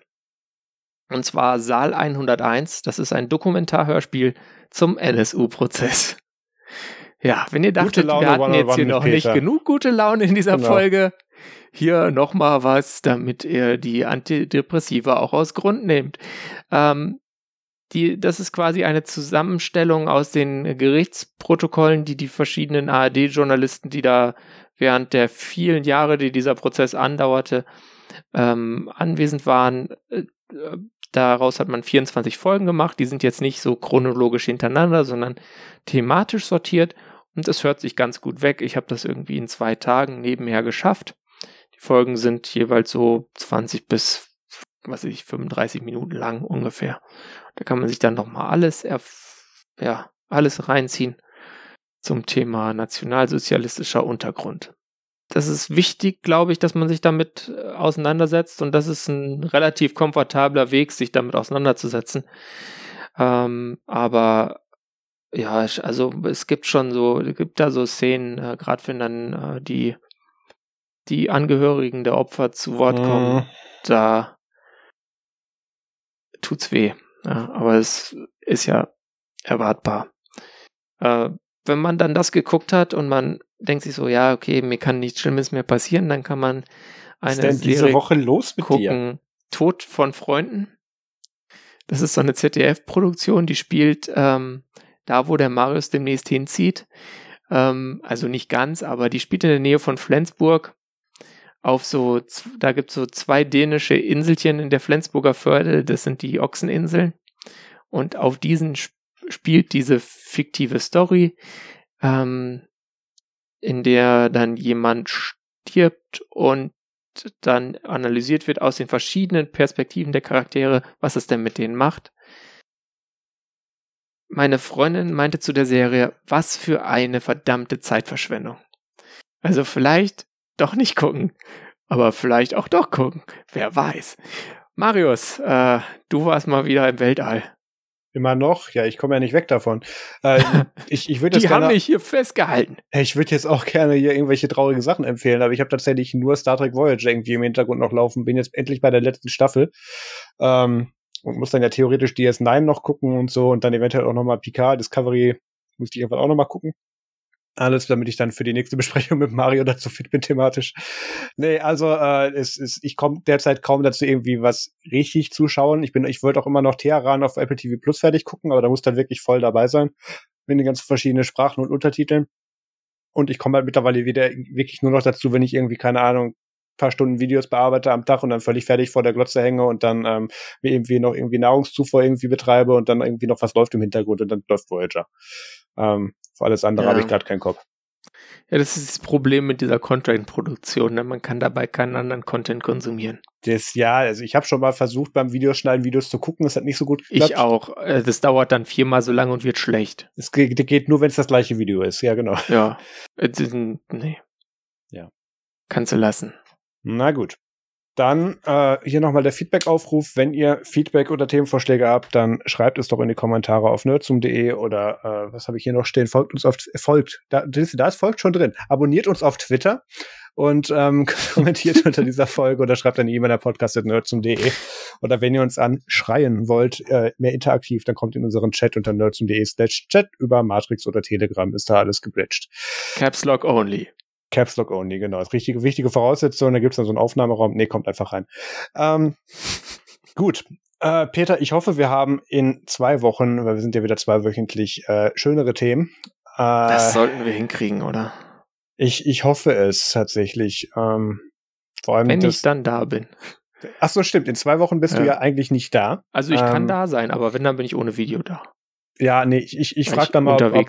Und zwar Saal 101. Das ist ein Dokumentarhörspiel zum NSU-Prozess. Ja, wenn ihr dachtet, wir hatten jetzt hier noch nicht genug gute Laune in dieser genau. Folge, hier nochmal was, damit ihr die Antidepressiva auch aus Grund nehmt. Ähm, die, das ist quasi eine Zusammenstellung aus den Gerichtsprotokollen, die die verschiedenen ARD-Journalisten, die da während der vielen Jahre, die dieser Prozess andauerte, ähm, anwesend waren. Äh, daraus hat man 24 Folgen gemacht. Die sind jetzt nicht so chronologisch hintereinander, sondern thematisch sortiert. Und es hört sich ganz gut weg. Ich habe das irgendwie in zwei Tagen nebenher geschafft. Folgen sind jeweils so 20 bis, was weiß ich, 35 Minuten lang ungefähr. Da kann man sich dann nochmal alles, ja, alles reinziehen zum Thema nationalsozialistischer Untergrund. Das ist wichtig, glaube ich, dass man sich damit äh, auseinandersetzt und das ist ein relativ komfortabler Weg, sich damit auseinanderzusetzen. Ähm, aber ja, also es gibt schon so, es gibt da so Szenen, äh, gerade wenn dann äh, die die Angehörigen der Opfer zu Wort kommen, mhm. da tut's weh. Ja, aber es ist ja erwartbar. Äh, wenn man dann das geguckt hat und man denkt sich so, ja, okay, mir kann nichts Schlimmes mehr passieren, dann kann man eine Was ist denn diese Woche los mit gucken. Dir? Tod von Freunden. Das ist so eine ZDF-Produktion, die spielt ähm, da, wo der Marius demnächst hinzieht. Ähm, also nicht ganz, aber die spielt in der Nähe von Flensburg auf so, da gibt es so zwei dänische Inselchen in der Flensburger Förde, das sind die Ochseninseln. Und auf diesen spielt diese fiktive Story, ähm, in der dann jemand stirbt und dann analysiert wird aus den verschiedenen Perspektiven der Charaktere, was es denn mit denen macht. Meine Freundin meinte zu der Serie, was für eine verdammte Zeitverschwendung. Also vielleicht doch nicht gucken. Aber vielleicht auch doch gucken. Wer weiß. Marius, äh, du warst mal wieder im Weltall. Immer noch? Ja, ich komme ja nicht weg davon. Äh, ich ich würde Die gerne, haben mich hier festgehalten. Ich würde jetzt auch gerne hier irgendwelche traurigen Sachen empfehlen, aber ich habe tatsächlich nur Star Trek Voyager irgendwie im Hintergrund noch laufen. Bin jetzt endlich bei der letzten Staffel. Ähm, und muss dann ja theoretisch DS9 noch gucken und so und dann eventuell auch nochmal Picard, Discovery, müsste ich einfach auch nochmal gucken. Alles, damit ich dann für die nächste Besprechung mit Mario dazu fit bin thematisch. Nee, also äh, es ist, ich komme derzeit kaum dazu, irgendwie was richtig zu schauen. Ich bin, ich wollte auch immer noch Teheran auf Apple TV Plus fertig gucken, aber da muss dann wirklich voll dabei sein. Mit den ganzen verschiedenen Sprachen und Untertiteln. Und ich komme halt mittlerweile wieder wirklich nur noch dazu, wenn ich irgendwie, keine Ahnung, paar Stunden Videos bearbeite am Tag und dann völlig fertig vor der Glotze hänge und dann ähm, mir irgendwie noch irgendwie Nahrungszufuhr irgendwie betreibe und dann irgendwie noch was läuft im Hintergrund und dann läuft Voyager. Ähm, für alles andere ja. habe ich gerade keinen Kopf. Ja, das ist das Problem mit dieser Content-Produktion. Ne? Man kann dabei keinen anderen Content konsumieren. Das, ja, also ich habe schon mal versucht, beim Videoschneiden Videos zu gucken. Das hat nicht so gut geklappt. Ich auch. Äh, das dauert dann viermal so lange und wird schlecht. Es geht, geht nur, wenn es das gleiche Video ist. Ja, genau. Ja. Nee. Ja. Kannst du lassen. Na gut. Dann äh, hier nochmal der Feedback-Aufruf. Wenn ihr Feedback oder Themenvorschläge habt, dann schreibt es doch in die Kommentare auf nerdsum.de oder äh, was habe ich hier noch stehen? Folgt uns auf folgt. Da, da ist folgt schon drin. Abonniert uns auf Twitter und ähm, kommentiert unter dieser Folge oder schreibt eine E-Mail an podcast.nerdsum.de. Oder wenn ihr uns anschreien wollt, äh, mehr interaktiv, dann kommt in unseren Chat unter nerdsum.de slash chat über Matrix oder Telegram, ist da alles gebridged. Caps Lock only. Caps Lock Only, genau. Das ist richtige, wichtige Voraussetzung. Da gibt es dann so einen Aufnahmeraum. Nee, kommt einfach rein. Ähm, gut. Äh, Peter, ich hoffe, wir haben in zwei Wochen, weil wir sind ja wieder zweiwöchentlich, äh, schönere Themen. Äh, das sollten wir hinkriegen, oder? Ich, ich hoffe es tatsächlich. Ähm, vor allem Wenn ich dann da bin. Ach so, stimmt. In zwei Wochen bist ja. du ja eigentlich nicht da. Also ich ähm, kann da sein, aber wenn, dann bin ich ohne Video da. Ja, nee, ich, ich, ich frage da mal, ob,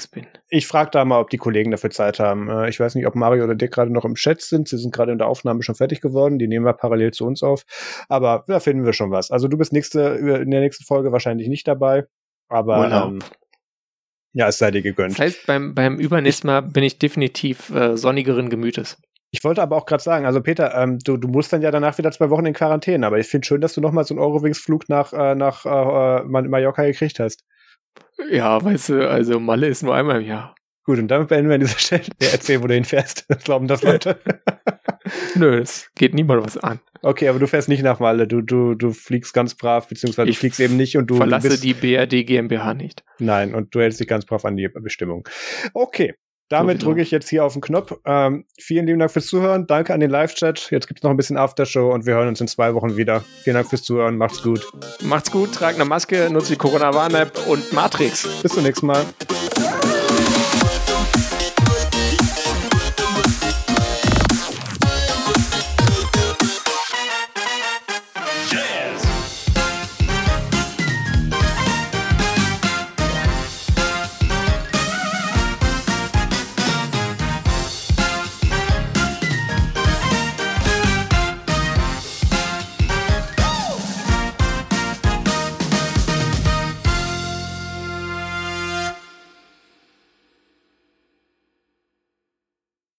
ich frage da mal, ob die Kollegen dafür Zeit haben. Äh, ich weiß nicht, ob Mario oder Dick gerade noch im Chat sind. Sie sind gerade in der Aufnahme schon fertig geworden. Die nehmen wir parallel zu uns auf. Aber da finden wir schon was. Also du bist nächste, in der nächsten Folge wahrscheinlich nicht dabei. Aber ähm, ja, es sei dir gegönnt. Das heißt, beim, beim übernächsten Mal bin ich definitiv äh, sonnigeren Gemütes. Ich wollte aber auch gerade sagen, also Peter, ähm, du, du musst dann ja danach wieder zwei Wochen in Quarantäne, aber ich finde schön, dass du nochmal so einen Eurowings-Flug nach, äh, nach äh, Mallorca gekriegt hast. Ja, weißt du, also Malle ist nur einmal im Jahr. Gut, und damit beenden wir an dieser Stelle. Ja, erzähl, wo du hinfährst. Glauben das Leute? Nö, es geht niemand was an. Okay, aber du fährst nicht nach Malle. Du, du, du fliegst ganz brav, beziehungsweise ich du fliegst eben nicht und du. Verlasse du die BRD GmbH nicht. Nein, und du hältst dich ganz brav an die Bestimmung. Okay. Damit drücke ich jetzt hier auf den Knopf. Ähm, vielen lieben Dank fürs Zuhören. Danke an den Live-Chat. Jetzt gibt es noch ein bisschen Aftershow und wir hören uns in zwei Wochen wieder. Vielen Dank fürs Zuhören. Macht's gut. Macht's gut. Tragt eine Maske, nutzt die Corona-Warn-App und Matrix. Bis zum nächsten Mal.